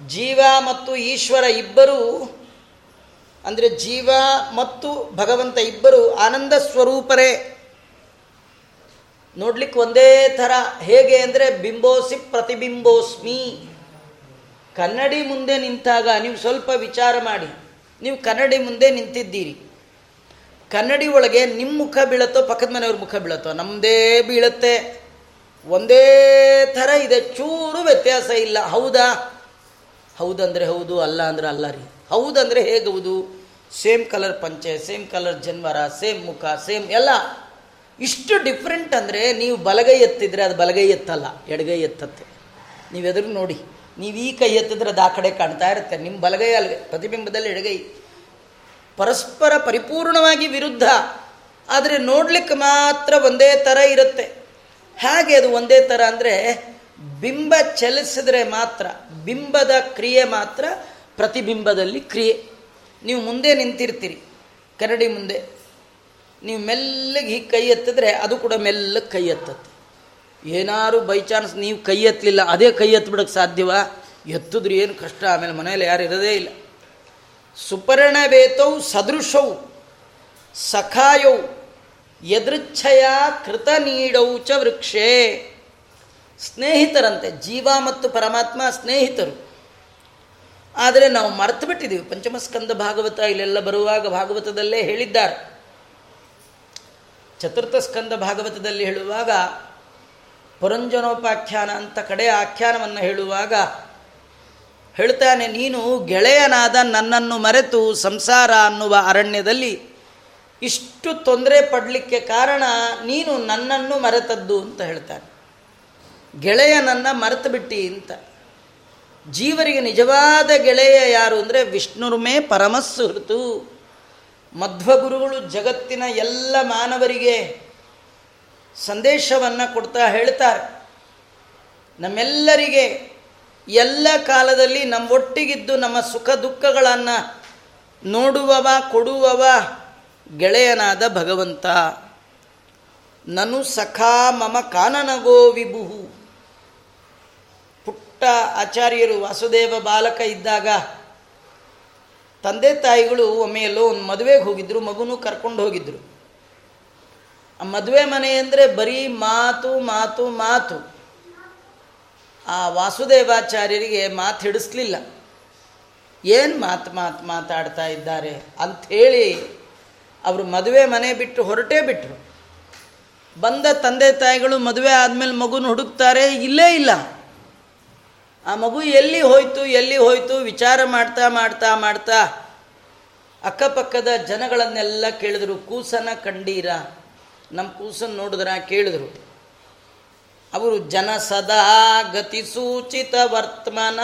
[SPEAKER 1] ಜೀವ ಮತ್ತು ಈಶ್ವರ ಇಬ್ಬರು, ಅಂದರೆ ಜೀವ ಮತ್ತು ಭಗವಂತ ಇಬ್ಬರು ಆನಂದ ಸ್ವರೂಪರೇ. ನೋಡ್ಲಿಕ್ಕೆ ಒಂದೇ ಥರ ಹೇಗೆ ಅಂದರೆ ಬಿಂಬೋಸಿ ಪ್ರತಿಬಿಂಬೋಸ್ಮಿ. ಕನ್ನಡಿ ಮುಂದೆ ನಿಂತಾಗ ನೀವು ಸ್ವಲ್ಪ ವಿಚಾರ ಮಾಡಿ. ನೀವು ಕನ್ನಡಿ ಮುಂದೆ ನಿಂತಿದ್ದೀರಿ. ಕನ್ನಡಿ ಒಳಗೆ ನಿಮ್ಮ ಮುಖ ಬೀಳತ್ತೋ ಪಕ್ಕದ ಮನೆಯವ್ರ ಮುಖ ಬೀಳತ್ತೋ? ನಮ್ಮದೇ ಬೀಳತ್ತೆ. ಒಂದೇ ಥರ ಇದೆ, ಚೂರು ವ್ಯತ್ಯಾಸ ಇಲ್ಲ. ಹೌದಾ? ಹೌದಂದರೆ ಹೌದು, ಅಲ್ಲ ಅಂದರೆ ಅಲ್ಲ ರೀ. ಹೌದಂದರೆ ಹೇಗೌದು ಸೇಮ್ ಕಲರ್ ಪಂಚೆ, ಸೇಮ್ ಕಲರ್ ಜನ್ವರ ಸೇಮ್ ಮುಖ, ಸೇಮ್ ಎಲ್ಲ. ಇಷ್ಟು ಡಿಫ್ರೆಂಟ್ ಅಂದರೆ ನೀವು ಬಲಗೈ ಎತ್ತಿದ್ರೆ ಅದು ಬಲಗೈ ಎತ್ತಲ್ಲ, ಎಡಗೈ ಎತ್ತತ್ತೆ. ನೀವು ನೋಡಿ. ನೀವು ಈ ಕೈ ಎತ್ತಿದ್ರೆ ಅದು ಕಡೆ ಕಾಣ್ತಾ ಇರುತ್ತೆ. ನಿಮ್ಮ ಬಲಗೈ ಅಲ್ಗೆ ಪ್ರತಿಬಿಂಬದಲ್ಲಿ ಎಡಗೈ. ಪರಸ್ಪರ ಪರಿಪೂರ್ಣವಾಗಿ ವಿರುದ್ಧ. ಆದರೆ ನೋಡ್ಲಿಕ್ಕೆ ಮಾತ್ರ ಒಂದೇ ಥರ ಇರುತ್ತೆ. ಹಾಗೆ ಅದು ಒಂದೇ ಥರ ಅಂದರೆ, ಬಿಂಬ ಚಲಿಸಿದ್ರೆ ಮಾತ್ರ, ಬಿಂಬದ ಕ್ರಿಯೆ ಮಾತ್ರ ಪ್ರತಿಬಿಂಬದಲ್ಲಿ ಕ್ರಿಯೆ. ನೀವು ಮುಂದೆ ನಿಂತಿರ್ತೀರಿ. ಕರಡಿ ಮುಂದೆ. ನೀವು ಮೆಲ್ಲಗೆ ಹೀಗೆ ಕೈ ಎತ್ತಿದ್ರೆ ಅದು ಕೂಡ ಮೆಲ್ಲಗೆ ಕೈ ಎತ್ತತ್ತೆ. ಏನಾರು ಬೈ ಚಾನ್ಸ್ ನೀವು ಕೈ ಎತ್ತಲಿಲ್ಲ, ಅದೇ ಕೈ ಎತ್ತಿಬಿಡೋಕ್ಕೆ ಸಾಧ್ಯವ? ಎತ್ತಿದ್ರೆ ಏನು ಕಷ್ಟ, ಆಮೇಲೆ ಮನೆಯಲ್ಲಿ ಯಾರು ಇರೋದೇ ಇಲ್ಲ. ಸುಪರ್ಣವೇತವು ಸದೃಶೌ, ಸಖಾಯೌ ಎದೃಚ್ಛಯ ಕೃತ ನೀಡೌ ಚ ವೃಕ್ಷೇ. ಸ್ನೇಹಿತರಂತೆ, ಜೀವ ಮತ್ತು ಪರಮಾತ್ಮ ಸ್ನೇಹಿತರು. ಆದರೆ ನಾವು ಮರೆತು ಬಿಟ್ಟಿದ್ದೀವಿ ಪಂಚಮಸ್ಕಂದ ಭಾಗವತ ಇಲ್ಲೆಲ್ಲ ಬರುವಾಗ ಭಾಗವತದಲ್ಲೇ ಹೇಳಿದ್ದಾರೆ. ಚತುರ್ಥ ಸ್ಕಂದ ಭಾಗವತದಲ್ಲಿ ಹೇಳುವಾಗ ಪುರಂಜನೋಪಾಖ್ಯಾನ ಅಂತ ಕಡೆ ಆಖ್ಯಾನವನ್ನು ಹೇಳುವಾಗ ಹೇಳ್ತಾನೆ, ನೀನು ಗೆಳೆಯನಾದ ನನ್ನನ್ನು ಮರೆತು ಸಂಸಾರ ಅನ್ನುವ ಅರಣ್ಯದಲ್ಲಿ ಇಷ್ಟು ತೊಂದರೆ ಪಡಲಿಕ್ಕೆ ಕಾರಣ ನೀನು ನನ್ನನ್ನು ಮರೆತದ್ದು, ಅಂತ ಹೇಳ್ತಾನೆ. ಗೆಳೆಯನನ್ನು ಮರೆತು ಬಿಟ್ಟಿ, ಅಂತ. ಜೀವರಿಗೆ ನಿಜವಾದ ಗೆಳೆಯ ಯಾರು ಅಂದರೆ ವಿಷ್ಣುರ್ಮೇ ಪರಮಸ್ಸುಹೃತು ಮಧ್ವಗುರುಗಳು ಜಗತ್ತಿನ ಎಲ್ಲ ಮಾನವರಿಗೆ ಸಂದೇಶವನ್ನು ಕೊಡ್ತಾ ಹೇಳ್ತಾರೆ. ನಮ್ಮೆಲ್ಲರಿಗೆ ಎಲ್ಲ ಕಾಲದಲ್ಲಿ ನಮ್ಮ ಒಟ್ಟಿಗಿದ್ದು ನಮ್ಮ ಸುಖ ದುಃಖಗಳನ್ನು ನೋಡುವವ, ಕೊಡುವವ ಗೆಳೆಯನಾದ ಭಗವಂತ. ನನು ಸಖಾ ಮಮ ಕಾನನಗೋ ವಿಭುಹು. ಪುಟ್ಟ ಆಚಾರ್ಯರು ವಾಸುದೇವ ಬಾಲಕ ಇದ್ದಾಗ ತಂದೆ ತಾಯಿಗಳು ಒಮ್ಮೆಯಲ್ಲೋ ಒಂದು ಮದುವೆಗೆ ಹೋಗಿದ್ದರು ಮಗುನೂ ಕರ್ಕೊಂಡು ಹೋಗಿದ್ರು. ಆ ಮದುವೆ ಮನೆ ಅಂದರೆ ಬರೀ ಮಾತು ಮಾತು ಮಾತು. ಆ ವಾಸುದೇವಾಚಾರ್ಯರಿಗೆ ಮಾತು ಹಿಡಿಸ್ಲಿಲ್ಲ. ಏನು ಮಾತು ಮಾತು, ಮಾತಾಡ್ತಾ ಇದ್ದಾರೆ ಅಂಥೇಳಿ ಅವರು ಮದುವೆ ಮನೆ ಬಿಟ್ಟು ಹೊರಟೇ ಬಿಟ್ಟರು ಬಂದ ತಂದೆ ತಾಯಿಗಳು ಮದುವೆ ಆದಮೇಲೆ ಮಗುನ ಹುಡುಕ್ತಾರೆ, ಇಲ್ಲೇ ಇಲ್ಲ. ಆ ಮಗು ಎಲ್ಲಿ ಹೋಯ್ತು ಎಲ್ಲಿ ಹೋಯ್ತು, ವಿಚಾರ ಮಾಡ್ತಾ ಮಾಡ್ತಾ ಮಾಡ್ತಾ, ಅಕ್ಕಪಕ್ಕದ ಜನಗಳನ್ನೆಲ್ಲ ಕೇಳಿದ್ರು, ಕೂಸನ ಕಂಡೀರ? ನಮ್ಮ ಕೂಸನ್ನು ನೋಡಿದ್ರ, ಕೇಳಿದ್ರು. ಅವರು, ಜನ ಸದಾ ಗತಿ ಸೂಚಿತ ವರ್ತಮಾನ.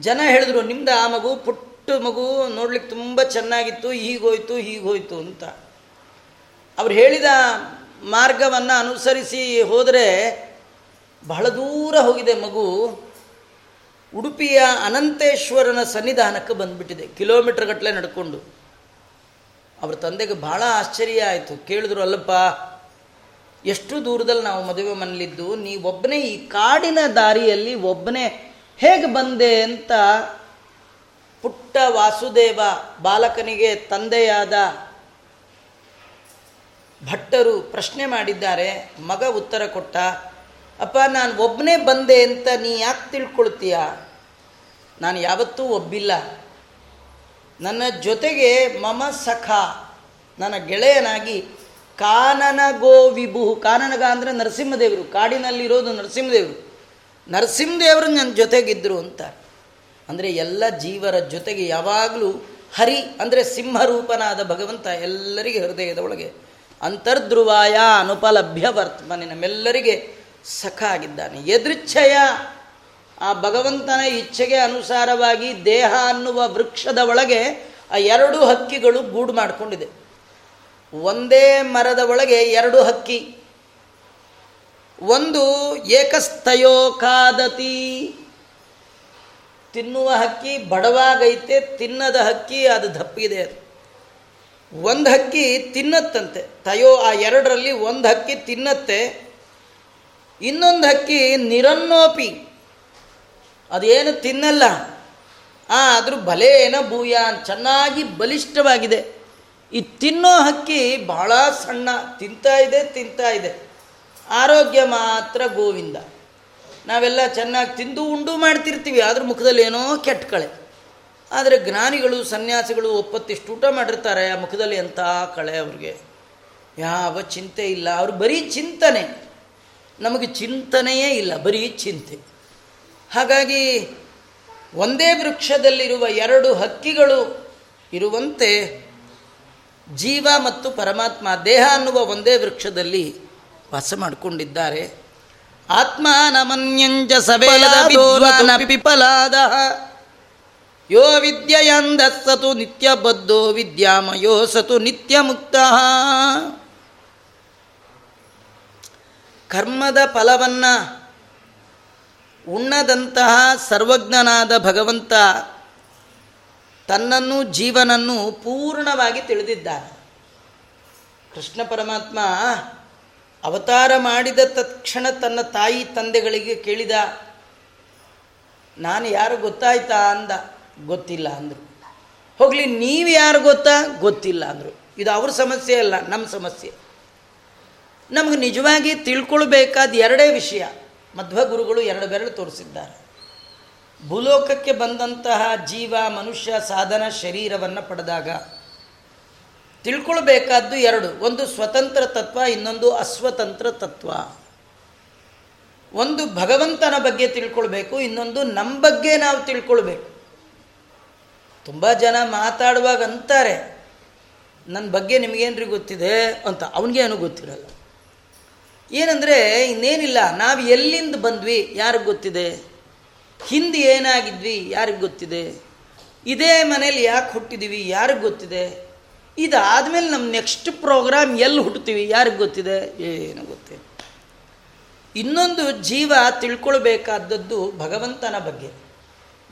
[SPEAKER 1] ಜನ ಹೇಳಿದ್ರು, ನಿಮ್ದು ಆ ಮಗು ಪುಟ್ಟ ಮಗು ನೋಡ್ಲಿಕ್ಕೆ ತುಂಬ ಚೆನ್ನಾಗಿತ್ತು, ಹೀಗೋಯ್ತು ಹೀಗೋಯ್ತು ಅಂತ. ಅವ್ರು ಹೇಳಿದ ಮಾರ್ಗವನ್ನು ಅನುಸರಿಸಿ ಹೋದರೆ ಬಹಳ ದೂರ ಹೋಗಿದೆ ಮಗು. ಉಡುಪಿಯ ಅನಂತೇಶ್ವರನ ಸನ್ನಿಧಾನಕ್ಕೆ ಬಂದುಬಿಟ್ಟಿದೆ, ಕಿಲೋಮೀಟರ್ ನಡ್ಕೊಂಡು. ಅವ್ರ ತಂದೆಗೆ ಬಹಳ ಆಶ್ಚರ್ಯ ಆಯಿತು. ಕೇಳಿದ್ರು, ಅಲ್ಲಪ್ಪ, ಎಷ್ಟು ದೂರದಲ್ಲಿ ನಾವು ಮದುವೆ ಮನೇಲಿದ್ದು ಒಬ್ಬನೇ ಈ ಕಾಡಿನ ದಾರಿಯಲ್ಲಿ ಒಬ್ಬನೇ ಹೇಗೆ ಬಂದೆ ಅಂತ ಪುಟ್ಟ ವಾಸುದೇವ ಬಾಲಕನಿಗೆ ತಂದೆಯಾದ ಭಟ್ಟರು ಪ್ರಶ್ನೆ ಮಾಡಿದ್ದಾರೆ. ಮಗ ಉತ್ತರ ಕೊಟ್ಟ, ಅಪ್ಪ, ನಾನು ಒಬ್ಬನೇ ಬಂದೆ ಅಂತ ನೀ ಯಾಕೆ ತಿಳ್ಕೊಳ್ತೀಯ? ನಾನು ಯಾವತ್ತೂ ಒಬ್ಬಿಲ್ಲ. ನನ್ನ ಜೊತೆಗೆ ಮಮ ಸಖ, ನನ್ನ ಗೆಳೆಯನಾಗಿ ಕಾನನ ಗೋ ವಿಭು ಕಾನನಗ ಅಂದರೆ ನರಸಿಂಹದೇವರು, ಕಾಡಿನಲ್ಲಿರೋದು ನರಸಿಂಹದೇವರು. ನರಸಿಂಹದೇವರು ನನ್ನ ಜೊತೆಗಿದ್ದರು ಅಂತ. ಅಂದರೆ ಎಲ್ಲ ಜೀವರ ಜೊತೆಗೆ ಯಾವಾಗಲೂ ಹರಿ ಅಂದರೆ ಸಿಂಹರೂಪನಾದ ಭಗವಂತ ಎಲ್ಲರಿಗೆ ಹೃದಯದ ಒಳಗೆ. ಅಂತರ್ಧ್ರುವಾಯ ಅನುಪಲಭ್ಯ ವರ್ತಮಾನ ನಮ್ಮೆಲ್ಲರಿಗೆ ಸಖ ಆಗಿದ್ದಾನೆ. ಎದೃಚ್ಛಯ ಆ ಭಗವಂತನ ಇಚ್ಛೆಗೆ ಅನುಸಾರವಾಗಿ ದೇಹ ಅನ್ನುವ ವೃಕ್ಷದ ಒಳಗೆ ಆ ಎರಡು ಹಕ್ಕಿಗಳು ಗೂಡು ಮಾಡಿಕೊಂಡಿದೆ. ಒಂದೇ ಮರದ ಒಳಗೆ ಎರಡು ಹಕ್ಕಿ. ಒಂದು ಏಕಸ್ಥಯೋ ಕಾದತಿ. ತಿನ್ನುವ ಹಕ್ಕಿ ಬಡವಾಗೈತೆ, ತಿನ್ನದ ಹಕ್ಕಿ ಅದು ದಪ್ಪಿದೆ ಅದು. ಒಂದು ಹಕ್ಕಿ ತಿನ್ನತ್ತಂತೆ. ತಯೋ, ಆ ಎರಡರಲ್ಲಿ ಒಂದು ಹಕ್ಕಿ ತಿನ್ನತ್ತೆ, ಇನ್ನೊಂದು ಹಕ್ಕಿ ನಿರನ್ನೋಪಿ. ಅದೇನು ತಿನ್ನಲ್ಲ. ಆದರೂ ಬಲೇನ ಭೂಯ ಚೆನ್ನಾಗಿ ಬಲಿಷ್ಠವಾಗಿದೆ. ಈ ತಿನ್ನೋ ಹಕ್ಕಿ ಬಹಳ ಸಣ್ಣ, ತಿಂತಾ ಇದೆ ತಿಂತಾ ಇದೆ. ಆರೋಗ್ಯ ಮಾತ್ರ ಗೋವಿಂದ. ನಾವೆಲ್ಲ ಚೆನ್ನಾಗಿ ತಿಂದು ಉಂಡು ಮಾಡ್ತಿರ್ತೀವಿ, ಆದ್ರ ಮುಖದಲ್ಲಿ ಏನೋ ಕೆಟ್ಟ ಕಳೆ ಆದರೆ ಜ್ಞಾನಿಗಳು, ಸನ್ಯಾಸಿಗಳು ಒಪ್ಪತ್ತಿಷ್ಟು ಊಟ ಮಾಡಿರ್ತಾರೆ, ಆ ಮುಖದಲ್ಲಿ ಎಂಥ ಕಳೆ ಅವ್ರಿಗೆ. ಯಾವ ಚಿಂತೆ ಇಲ್ಲ. ಅವ್ರು ಬರೀ ಚಿಂತನೆ. ನಮಗೆ ಚಿಂತನೆಯೇ ಇಲ್ಲ, ಬರೀ ಚಿಂತೆ. ಹಾಗಾಗಿ ಒಂದೇ ವೃಕ್ಷದಲ್ಲಿರುವ ಎರಡು ಹಕ್ಕಿಗಳು ಇರುವಂತೆ ಜೀವ ಮತ್ತು ಪರಮಾತ್ಮ ದೇಹ ಅನ್ನುವ ಒಂದೇ ವೃಕ್ಷದಲ್ಲಿ ವಾಸ ಮಾಡಿಕೊಂಡಿದ್ದಾರೆ. ಆತ್ಮ ನಮನ್ಯಂಜ ಪಿಪಲಾದ ಯೋ ವಿದ್ಯೆಯಂದ ಸತು ನಿತ್ಯ ಬದ್ಧೋ ವಿದ್ಯಾಮಯೋ ಸತು ನಿತ್ಯ ಮುಕ್ತ. ಕರ್ಮದ ಫಲವನ್ನು ಉಣ್ಣದಂತಹ ಸರ್ವಜ್ಞನಾದ ಭಗವಂತ ತನ್ನನ್ನು ಜೀವನನ್ನು ಪೂರ್ಣವಾಗಿ ತಿಳಿದಿದ್ದಾನೆ. ಕೃಷ್ಣ ಪರಮಾತ್ಮ ಅವತಾರ ಮಾಡಿದ ತಕ್ಷಣ ತನ್ನ ತಾಯಿ ತಂದೆಗಳಿಗೆ ಕೇಳಿದ, ನಾನು ಯಾರು ಗೊತ್ತಾಯ್ತಾ? ಅಂದ. ಗೊತ್ತಿಲ್ಲ, ಅಂದರು. ಹೋಗಲಿ, ನೀವು ಯಾರು ಗೊತ್ತಾ? ಗೊತ್ತಿಲ್ಲ, ಅಂದರು. ಇದು ಅವ್ರ ಸಮಸ್ಯೆ ಅಲ್ಲ ನಮ್ಮ ಸಮಸ್ಯೆ. ನಮಗೆ ನಿಜವಾಗಿ ತಿಳ್ಕೊಳ್ಬೇಕಾದ ಎರಡೇ ವಿಷಯ. ಮಧ್ವಗುರುಗಳು ಎರಡು ಬೆರಳು ತೋರಿಸಿದ್ದಾರೆ. ಭೂಲೋಕಕ್ಕೆ ಬಂದಂತಹ ಜೀವ, ಮನುಷ್ಯ, ಸಾಧನ ಶರೀರವನ್ನು ಪಡೆದಾಗ ತಿಳ್ಕೊಳ್ಬೇಕಾದ್ದು ಎರಡು. ಒಂದು ಸ್ವತಂತ್ರ ತತ್ವ, ಇನ್ನೊಂದು ಅಸ್ವತಂತ್ರ ತತ್ವ. ಒಂದು ಭಗವಂತನ ಬಗ್ಗೆ ತಿಳ್ಕೊಳ್ಬೇಕು, ಇನ್ನೊಂದು ನಮ್ಮ ಬಗ್ಗೆ ನಾವು ತಿಳ್ಕೊಳ್ಬೇಕು. ತುಂಬ ಜನ ಮಾತಾಡುವಾಗ ಅಂತಾರೆ ನನ್ನ ಬಗ್ಗೆ ನಿಮಗೇನ್ರಿ ಗೊತ್ತಿದೆ? ಅಂತ. ಅವನಿಗೇನು ಗೊತ್ತಿರಲ್ಲ. ಏನಂದರೆ ಇನ್ನೇನಿಲ್ಲ, ನಾವು ಎಲ್ಲಿಂದ ಬಂದ್ವಿ ಯಾರಿಗೆ ಗೊತ್ತಿದೆ? ಹಿಂದೆ ಏನಾಗಿದ್ವಿ ಯಾರಿಗೆ ಗೊತ್ತಿದೆ? ಇದೇ ಮನೇಲಿ ಯಾಕೆ ಹುಟ್ಟಿದ್ದೀವಿ ಯಾರಿಗೆ ಗೊತ್ತಿದೆ? ಇದಾದಮೇಲೆ ನಮ್ಮ ನೆಕ್ಸ್ಟ್ ಪ್ರೋಗ್ರಾಮ್ ಎಲ್ಲಿ ಹುಟ್ಟುತ್ತೀವಿ ಯಾರಿಗೆ ಗೊತ್ತಿದೆ? ಏನು ಗೊತ್ತಿಲ್ಲ ಇನ್ನೊಂದು ಜೀವ ತಿಳ್ಕೊಳ್ಬೇಕಾದದ್ದು ಭಗವಂತನ ಬಗ್ಗೆ.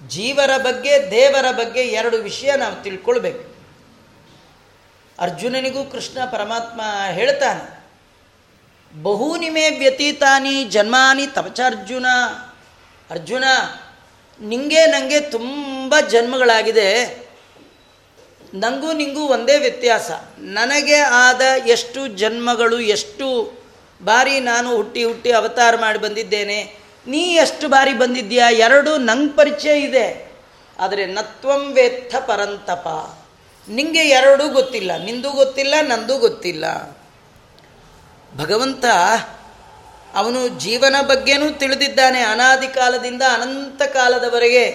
[SPEAKER 1] ಜೀವರ ಬಗ್ಗೆ, ದೇವರ ಬಗ್ಗೆ ಎರಡು ವಿಷಯ ನಾವು ತಿಳ್ಕೊಳ್ಬೇಕು. ಅರ್ಜುನನಿಗೂ ಕೃಷ್ಣ ಪರಮಾತ್ಮ ಹೇಳ್ತಾನೆ ಬಹುನಿಮೆ ವ್ಯತೀತಾನಿ ಜನ್ಮಾನಿ ತಪಚಾರ್ಜುನ ಅರ್ಜುನ, ನಿಂಗೆ ನನಗೆ ತುಂಬ ಜನ್ಮಗಳಾಗಿದೆ. ನನಗೂ ನಿಂಗೂ ಒಂದೇ ವ್ಯತ್ಯಾಸ. ನನಗೆ ಆದ ಎಷ್ಟು ಜನ್ಮಗಳು ಎಷ್ಟು ಬಾರಿ ನಾನು ಹುಟ್ಟಿ ಹುಟ್ಟಿ ಅವತಾರ ಮಾಡಿ ಬಂದಿದ್ದೇನೆ. ನೀ ಎಷ್ಟು ಬಾರಿ ಬಂದಿದ್ದೀಯಾ? ಎರಡು ನಂಗೆ ಪರಿಚಯ ಇದೆ. ಆದರೆ ನತ್ವಂ ವೇತ್ತ ಪರಂತಪ. ನಿಂಗೆ ಎರಡೂ ಗೊತ್ತಿಲ್ಲ, ನಿಂದು ಗೊತ್ತಿಲ್ಲ, ನಂದು ಗೊತ್ತಿಲ್ಲ. ಭಗವಂತ ಅವನು ಜೀವನ ಬಗ್ಗೆನೂ ತಿಳಿದಿದ್ದಾನೆ ಅನಾದಿ ಕಾಲದಿಂದ ಅನಂತ ಕಾಲದವರೆಗೆ.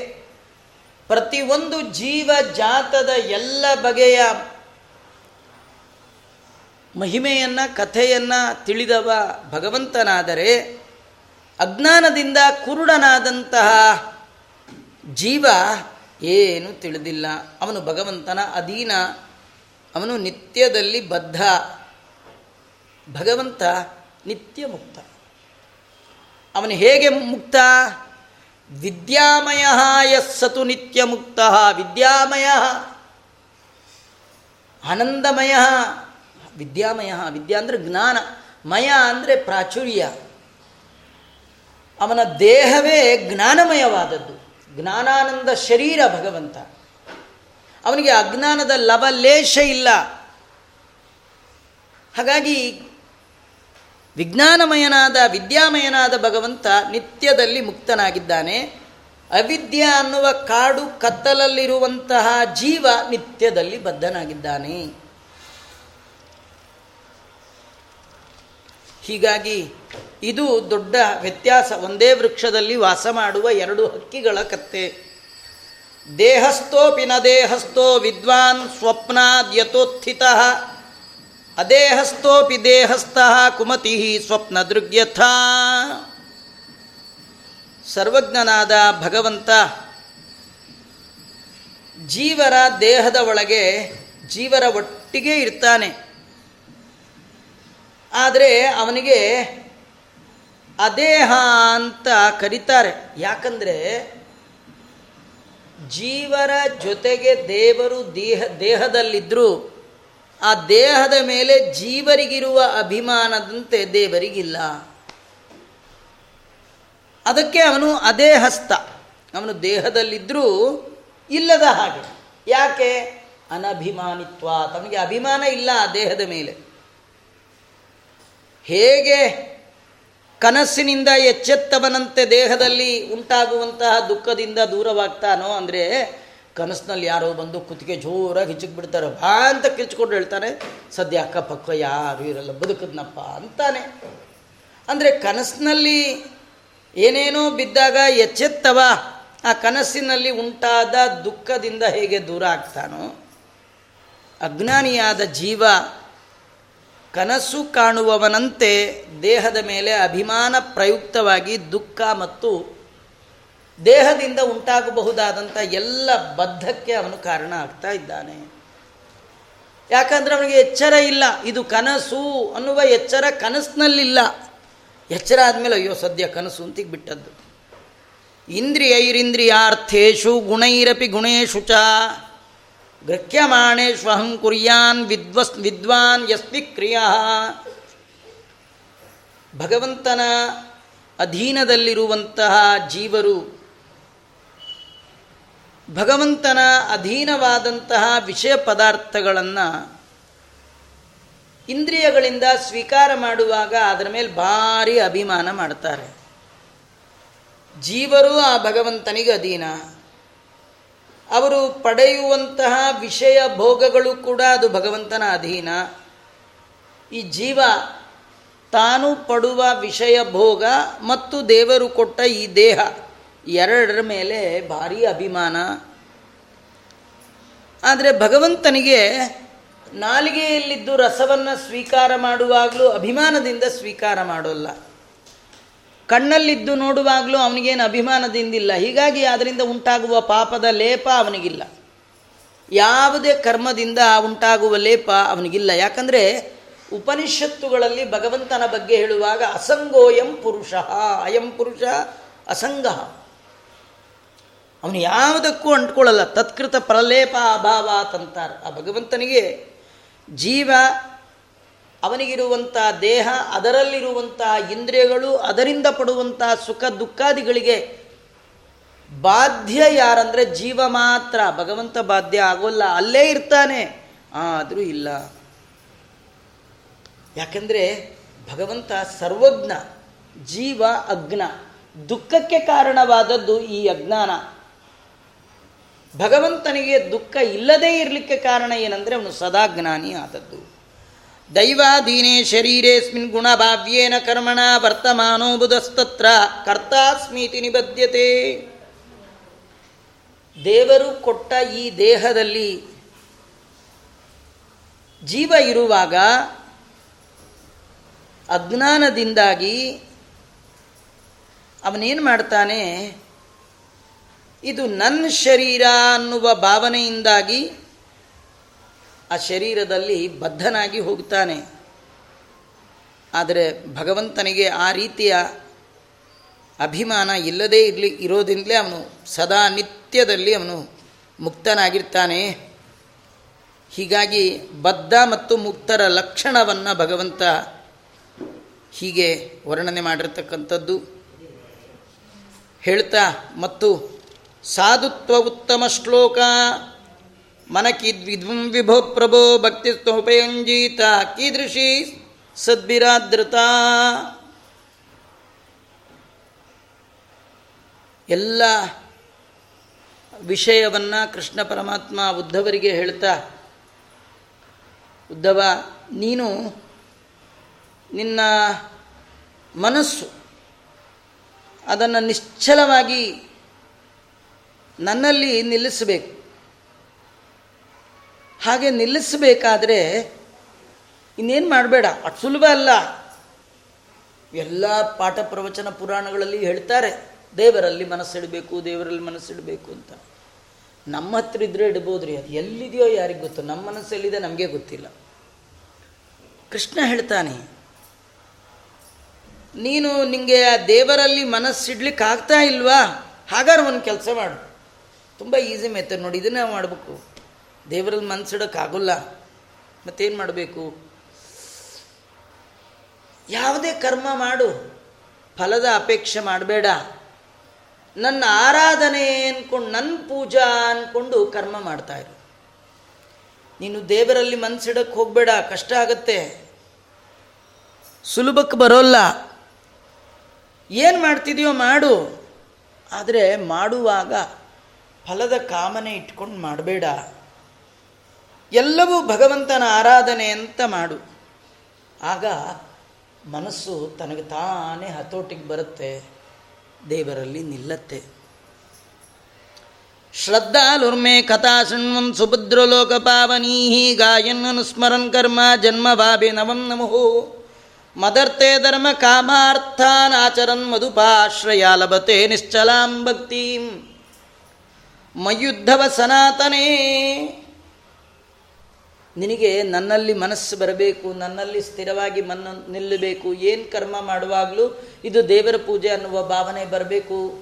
[SPEAKER 1] ಪ್ರತಿಯೊಂದು ಜೀವ ಜಾತದ ಎಲ್ಲ ಬಗೆಯ ಮಹಿಮೆಯನ್ನು, ಕಥೆಯನ್ನು ತಿಳಿದವ ಭಗವಂತನಾದರೆ ಅಜ್ಞಾನದಿಂದ ಕುರುಡನಾದಂತಹ ಜೀವ ಏನು ತಿಳಿದಿಲ್ಲ. ಅವನು ಭಗವಂತನ ಅಧೀನ, ಅವನು ನಿತ್ಯದಲ್ಲಿ ಬದ್ಧ. ಭಗವಂತ ನಿತ್ಯ ಮುಕ್ತ. ಅವನು ಹೇಗೆ ಮುಕ್ತ? ವಿದ್ಯಾಮಯ ಯಸ್ಸತು ನಿತ್ಯ ಮುಕ್ತ. ವಿದ್ಯಾಮಯ, ಆನಂದಮಯ, ವಿದ್ಯಾಮಯ. ವಿದ್ಯಾ ಅಂದರೆ ಜ್ಞಾನ, ಮಯ ಅಂದರೆ ಪ್ರಾಚುರ್ಯ. ಅವನ ದೇಹವೇ ಜ್ಞಾನಮಯವಾದದ್ದು. ಜ್ಞಾನಾನಂದ ಶರೀರ ಭಗವಂತ. ಅವನಿಗೆ ಅಜ್ಞಾನದ ಲವಲೇಶ ಇಲ್ಲ. ಹಾಗಾಗಿ ವಿಜ್ಞಾನಮಯನಾದ, ವಿದ್ಯಾಮಯನಾದ ಭಗವಂತ ನಿತ್ಯದಲ್ಲಿ ಮುಕ್ತನಾಗಿದ್ದಾನೆ. ಅವಿದ್ಯ ಅನ್ನುವ ಕಾಡು ಕತ್ತಲಲ್ಲಿರುವಂತಹ ಜೀವ ನಿತ್ಯದಲ್ಲಿ ಬದ್ಧನಾಗಿದ್ದಾನೆ. ಹೀಗಾಗಿ ಇದು ದೊಡ್ಡ ವ್ಯತ್ಯಾಸ. ಒಂದೇ ವೃಕ್ಷದಲ್ಲಿ ವಾಸ ಮಾಡುವ ಎರಡು ಹಕ್ಕಿಗಳ ಕತ್ತೆ. ದೇಹಸ್ಥೋಪಿ ನ ದೇಹಸ್ಥೋ ವಿದ್ವಾನ್ ಸ್ವಪ್ನಾದ್ಯತೋತ್ಥಿತ. ಅದೇಹಸ್ಥೋಪಿ ದೇಹಸ್ಥ ಕುಮತಿ ಸ್ವಪ್ನ ದೃಗ್ಯಥ. ಸರ್ವಜ್ಞನಾದ ಭಗವಂತ ಜೀವರ ದೇಹದ ಒಳಗೆ ಜೀವರ ಒಟ್ಟಿಗೆ ಇರ್ತಾನೆ. ಆದರೆ ಅವನಿಗೆ ಅದೇಹ ಅಂತ ಕರೀತಾರೆ. ಯಾಕಂದರೆ ಜೀವರ ಜೊತೆಗೆ ದೇವರು ದೇಹ ದೇಹದಲ್ಲಿದ್ದರೂ ಆ ದೇಹದ ಮೇಲೆ ಜೀವರಿಗಿರುವ ಅಭಿಮಾನದಂತೆ ದೇವರಿಗಿಲ್ಲ. ಅದಕ್ಕೆ ಅವನು ಅದೇ ಹಸ್ತ. ಅವನು ದೇಹದಲ್ಲಿದ್ದರೂ ಇಲ್ಲದ ಹಾಗೆ. ಯಾಕೆ? ಅನಭಿಮಾನಿತ್ವ ತಮಗೆ ಅಭಿಮಾನ ಇಲ್ಲ ಆ ದೇಹದ ಮೇಲೆ. ಹೇಗೆ? ಕನಸಿನಿಂದ ಎಚ್ಚೆತ್ತವನಂತೆ ದೇಹದಲ್ಲಿ ಉಂಟಾಗುವಂತಹ ದುಃಖದಿಂದ ದೂರವಾಗ್ತಾನೋ ಅಂದರೆ ಕನಸಿನಲ್ಲಿ ಯಾರೋ ಬಂದು ಕುತ್ತಿಗೆ ಜೋರಾಗಿ ಹಿಚ್ಚಕ್ ಬಿಡ್ತಾರೆ ಬಾ ಅಂತ ಕಿಚ್ಕೊಂಡು ಹೇಳ್ತಾನೆ, ಸದ್ಯ ಅಕ್ಕಪಕ್ಕ ಯಾರು ಇರಲ್ಲ, ಬದುಕದ್ನಪ್ಪ ಅಂತಾನೆ. ಅಂದರೆ ಕನಸಿನಲ್ಲಿ ಏನೇನೋ ಬಿದ್ದಾಗ ಎಚ್ಚೆತ್ತವ, ಆ ಕನಸಿನಲ್ಲಿ ಉಂಟಾದ ದುಃಖದಿಂದ ಹೇಗೆ ದೂರ ಆಗ್ತಾನೋ, ಅಜ್ಞಾನಿಯಾದ ಜೀವ ಕನಸು ಕಾಣುವವನಂತೆ ದೇಹದ ಮೇಲೆ ಅಭಿಮಾನ ಪ್ರಯುಕ್ತವಾಗಿ ದುಃಖ ಮತ್ತು ದೇಹದಿಂದ ಉಂಟಾಗಬಹುದಾದಂಥ ಎಲ್ಲ ಬದ್ಧಕ್ಕೆ ಅವನು ಕಾರಣ ಆಗ್ತಾ ಇದ್ದಾನೆ. ಯಾಕಂದರೆ ಅವನಿಗೆ ಎಚ್ಚರ ಇಲ್ಲ. ಇದು ಕನಸು ಅನ್ನುವ ಎಚ್ಚರ ಕನಸಿನಲ್ಲಿಲ್ಲ. ಎಚ್ಚರ ಆದಮೇಲೆ ಅಯ್ಯೋ ಸದ್ಯ ಕನಸು ಅಂತಿಗೆ ಬಿಟ್ಟದ್ದು. ಇಂದ್ರಿಯೈರಿಂದ್ರಿಯಾರ್ಥೇಶು ಗುಣೈರಪಿ ಗುಣೇಶು ಚ. ಗೃಹ್ಯಮಾಣೇಶ್ವಹಂ ಕುರ್ಯಾನ್ ವಿದ್ವಸ್ ವಿದ್ವಾನ್ ಯಸ್ವಿಕ್ರಿಯಾ ಭಗವಂತನ ಅಧೀನದಲ್ಲಿರುವಂತಹ ಜೀವರು ಭಗವಂತನ ಅಧೀನವಾದಂತಹ ವಿಷಯ ಪದಾರ್ಥಗಳನ್ನು ಇಂದ್ರಿಯಗಳಿಂದ ಸ್ವೀಕಾರ ಮಾಡುವಾಗ ಅದರ ಮೇಲೆ ಭಾರಿ ಅಭಿಮಾನ ಮಾಡ್ತಾರೆ. ಜೀವರು ಆ ಭಗವಂತನಿಗೆ ಅಧೀನ. ಅವರು ಪಡೆಯುವಂತಹ ವಿಷಯ ಭೋಗಗಳು ಕೂಡ ಅದು ಭಗವಂತನ ಅಧೀನ. ಈ ಜೀವ ತಾನು ಪಡುವ ವಿಷಯ ಭೋಗ ಮತ್ತು ದೇವರು ಕೊಟ್ಟ ಈ ದೇಹ. ಎರಡರ ಮೇಲೆ ಭಾರಿ ಅಭಿಮಾನ. ಆದರೆ ಭಗವಂತನಿಗೆ ನಾಲಿಗೆಯಲ್ಲಿದ್ದು ರಸವನ್ನು ಸ್ವೀಕಾರ ಮಾಡುವಾಗಲೂ ಅಭಿಮಾನದಿಂದ ಸ್ವೀಕಾರ ಮಾಡೋಲ್ಲ. ಕಣ್ಣಲ್ಲಿದ್ದು ನೋಡುವಾಗಲೂ ಅವನಿಗೇನು ಅಭಿಮಾನದಿಂದಿಲ್ಲ. ಹೀಗಾಗಿ ಅದರಿಂದ ಉಂಟಾಗುವ ಪಾಪದ ಲೇಪ ಅವನಿಗಿಲ್ಲ. ಯಾವುದೇ ಕರ್ಮದಿಂದ ಉಂಟಾಗುವ ಲೇಪ ಅವನಿಗಿಲ್ಲ. ಯಾಕಂದರೆ ಉಪನಿಷತ್ತುಗಳಲ್ಲಿ ಭಗವಂತನ ಬಗ್ಗೆ ಹೇಳುವಾಗ ಅಸಂಗೋಯಂ ಪುರುಷ, ಅಯಂ ಪುರುಷ, ಅಸಂಗ. ಅವನು ಯಾವುದಕ್ಕೂ ಅಂಟ್ಕೊಳ್ಳಲ್ಲ. ತತ್ಕೃತ ಪ್ರಲೇಪ ಅಭಾವ ತಂತಾರೆ ಆ ಭಗವಂತನಿಗೆ ಜೀವ ಅವನಿಗಿರುವಂಥ ದೇಹ, ಅದರಲ್ಲಿರುವಂತಹ ಇಂದ್ರಿಯಗಳು, ಅದರಿಂದ ಪಡುವಂತಹ ಸುಖ, ದುಃಖಾದಿಗಳಿಗೆ ಬಾಧ್ಯ ಯಾರಂದರೆ ಜೀವ ಮಾತ್ರ. ಭಗವಂತ ಬಾಧ್ಯ ಆಗೋಲ್ಲ. ಅಲ್ಲೇ ಇರ್ತಾನೆ. ಆದರೂ ಇಲ್ಲ. ಯಾಕಂದರೆ ಭಗವಂತ ಸರ್ವಜ್ಞ, ಜೀವ ಅಜ್ಞ. ದುಃಖಕ್ಕೆ ಕಾರಣವಾದದ್ದು ಈ ಅಜ್ಞಾನ. ಭಗವಂತನಿಗೆ ದುಃಖ ಇಲ್ಲದೇ ಇರಲಿಕ್ಕೆ ಕಾರಣ ಏನಂದರೆ ಅವನು ಸದಾ ಜ್ಞಾನಿ ಆದದ್ದು. ದೈವಾಧೀನೇ ಶರೀರೇಸ್ಮಿನ್ ಗುಣಭಾವ್ಯೇನ ಕರ್ಮಣ ವರ್ತಮಾನೋ ಬುಧಸ್ತತ್ರ ಕರ್ತಾಸ್ಮೀತಿ ನಿಬದ್ಧತೆ ದೇವರು ಕೊಟ್ಟ ಈ ದೇಹದಲ್ಲಿ ಜೀವ ಇರುವಾಗ ಅಜ್ಞಾನದಿಂದಾಗಿ ಅವನೇನು ಮಾಡ್ತಾನೆ? ಇದು ನನ್ನ ಶರೀರ ಅನ್ನುವ ಭಾವನೆಯಿಂದಾಗಿ ಆ ಶರೀರದಲ್ಲಿ ಬದ್ಧನಾಗಿ ಹೋಗ್ತಾನೆ. ಆದರೆ ಭಗವಂತನಿಗೆ ಆ ರೀತಿಯ ಅಭಿಮಾನ ಇಲ್ಲದೇ ಇರಲಿ ಇರೋದ್ರಿಂದಲೇ ಅವನು ಸದಾ ನಿತ್ಯದಲ್ಲಿ ಅವನು ಮುಕ್ತನಾಗಿರ್ತಾನೆ. ಹೀಗಾಗಿ ಬದ್ಧ ಮತ್ತು ಮುಕ್ತರ ಲಕ್ಷಣವನ್ನು ಭಗವಂತ ಹೀಗೆ ವರ್ಣನೆ ಮಾಡಿರ್ತಕ್ಕಂಥದ್ದು. ಹೇಳ್ತಾ ಮತ್ತು ಸಾಧುತ್ವ ಉತ್ತಮ ಶ್ಲೋಕ. ಮನಕಿದ್ವಿಧ್ವಂ ವಿಭೋ ಪ್ರಭೋ ಭಕ್ತಿಸ್ತೋಪಯಂಜೀತ ಕೀದೃಶಿ ಸದ್ಭಿರಾದ್ರತ ಎಲ್ಲ ವಿಷಯವನ್ನು ಕೃಷ್ಣ ಪರಮಾತ್ಮ ಉದ್ಧವರಿಗೆ ಹೇಳ್ತಾ, ಉದ್ಧವ, ನೀನು ನಿನ್ನ ಮನಸ್ಸು ಅದನ್ನು ನಿಶ್ಚಲವಾಗಿ ನನ್ನಲ್ಲಿ ನಿಲ್ಲಿಸಬೇಕು. ಹಾಗೆ ನಿಲ್ಲಿಸಬೇಕಾದ್ರೆ ಇನ್ನೇನು ಮಾಡಬೇಡ. ಅಷ್ಟು ಸುಲಭ ಅಲ್ಲ. ಎಲ್ಲ ಪಾಠ ಪ್ರವಚನ ಪುರಾಣಗಳಲ್ಲಿ ಹೇಳ್ತಾರೆ, ದೇವರಲ್ಲಿ ಮನಸ್ಸಿಡಬೇಕು ದೇವರಲ್ಲಿ ಮನಸ್ಸಿಡಬೇಕು ಅಂತ. ನಮ್ಮ ಹತ್ರ ಇದ್ರೆ ಇಡ್ಬೋದು ರೀ ಅದು ಎಲ್ಲಿದೆಯೋ ಯಾರಿಗೆ ಗೊತ್ತು ನಮ್ಮ ಮನಸ್ಸಲ್ಲಿದೆ ನಮಗೆ ಗೊತ್ತಿಲ್ಲ. ಕೃಷ್ಣ ಹೇಳ್ತಾನೆ, ನೀನು ನಿಮಗೆ ಆ ದೇವರಲ್ಲಿ ಮನಸ್ಸಿಡ್ಲಿಕ್ಕೆ ಆಗ್ತಾ ಇಲ್ವಾ? ಹಾಗಾದ್ರೆ ಒಂದು ಕೆಲಸ ಮಾಡು. ತುಂಬ ಈಸಿ ಮೆಥಡ್ ನೋಡಿ, ಇದನ್ನೇ ಮಾಡಬೇಕು. ದೇವರಲ್ಲಿ ಮನ್ಸಿಡೋಕ್ಕಾಗಲ್ಲ ಮತ್ತೇನು ಮಾಡಬೇಕು? ಯಾವುದೇ ಕರ್ಮ ಮಾಡು. ಫಲದ ಅಪೇಕ್ಷೆ ಮಾಡಬೇಡ. ನನ್ನ ಆರಾಧನೆ ಅಂದ್ಕೊಂಡು ನನ್ನ ಪೂಜಾ ಅಂದ್ಕೊಂಡು ಕರ್ಮ ಮಾಡ್ತಾ ಇರು. ನೀನು ದೇವರಲ್ಲಿ ಮನಸ್ಸಿಡಕ್ಕೆ ಹೋಗಬೇಡ, ಕಷ್ಟ ಆಗತ್ತೆ. ಸುಲಭಕ್ಕೆ ಬರೋಲ್ಲ. ಏನು ಮಾಡ್ತಿದೆಯೋ ಮಾಡು. ಆದರೆ ಮಾಡುವಾಗ ಫಲದ ಕಾಮನೆ ಇಟ್ಕೊಂಡು ಮಾಡಬೇಡ. ಎಲ್ಲವೂ ಭಗವಂತನ ಆರಾಧನೆ ಅಂತ ಮಾಡು. ಆಗ ಮನಸ್ಸು ತನಗೆ ತಾನೇ ಹತೋಟಿಗೆ ಬರುತ್ತೆ, ದೇವರಲ್ಲಿ ನಿಲ್ಲತ್ತೆ. ಶ್ರದ್ಧಾಲುರ್ಮೆ ಕಥಾ ಶೃಣ್ವನ್ ಸುಭದ್ರಲೋಕ ಪಾವನೀಹಿ ಗಾಯನ್ ಅನುಸ್ಮರನ್ ಕರ್ಮ ಜನ್ಮ ಭಾಭಿ ನವಂ ನಮೋ. ಮದರ್ತೆ ಧರ್ಮ ಕಾಮಾರ್ಥಾನ್ ಆಚರನ್ ಮಧುಪಾಶ್ರಯ ಲಭತೆ ನಿಶ್ಚಲಾಂ ಭಕ್ತಿಂ. ಮಯುದ್ಧವ ಸನಾತನೇ. ನಿನಗೆ ನನ್ನಲ್ಲಿ ಮನಸ್ಸು ಬರಬೇಕು, ನನ್ನಲ್ಲಿ ಸ್ಥಿರವಾಗಿ ಮನ್ನ ನಿಲ್ಲಬೇಕು, ಏನು ಕರ್ಮ ಮಾಡುವಾಗಲೂ ಇದು ದೇವರ ಪೂಜೆ ಅನ್ನುವ ಭಾವನೆ ಬರಬೇಕು.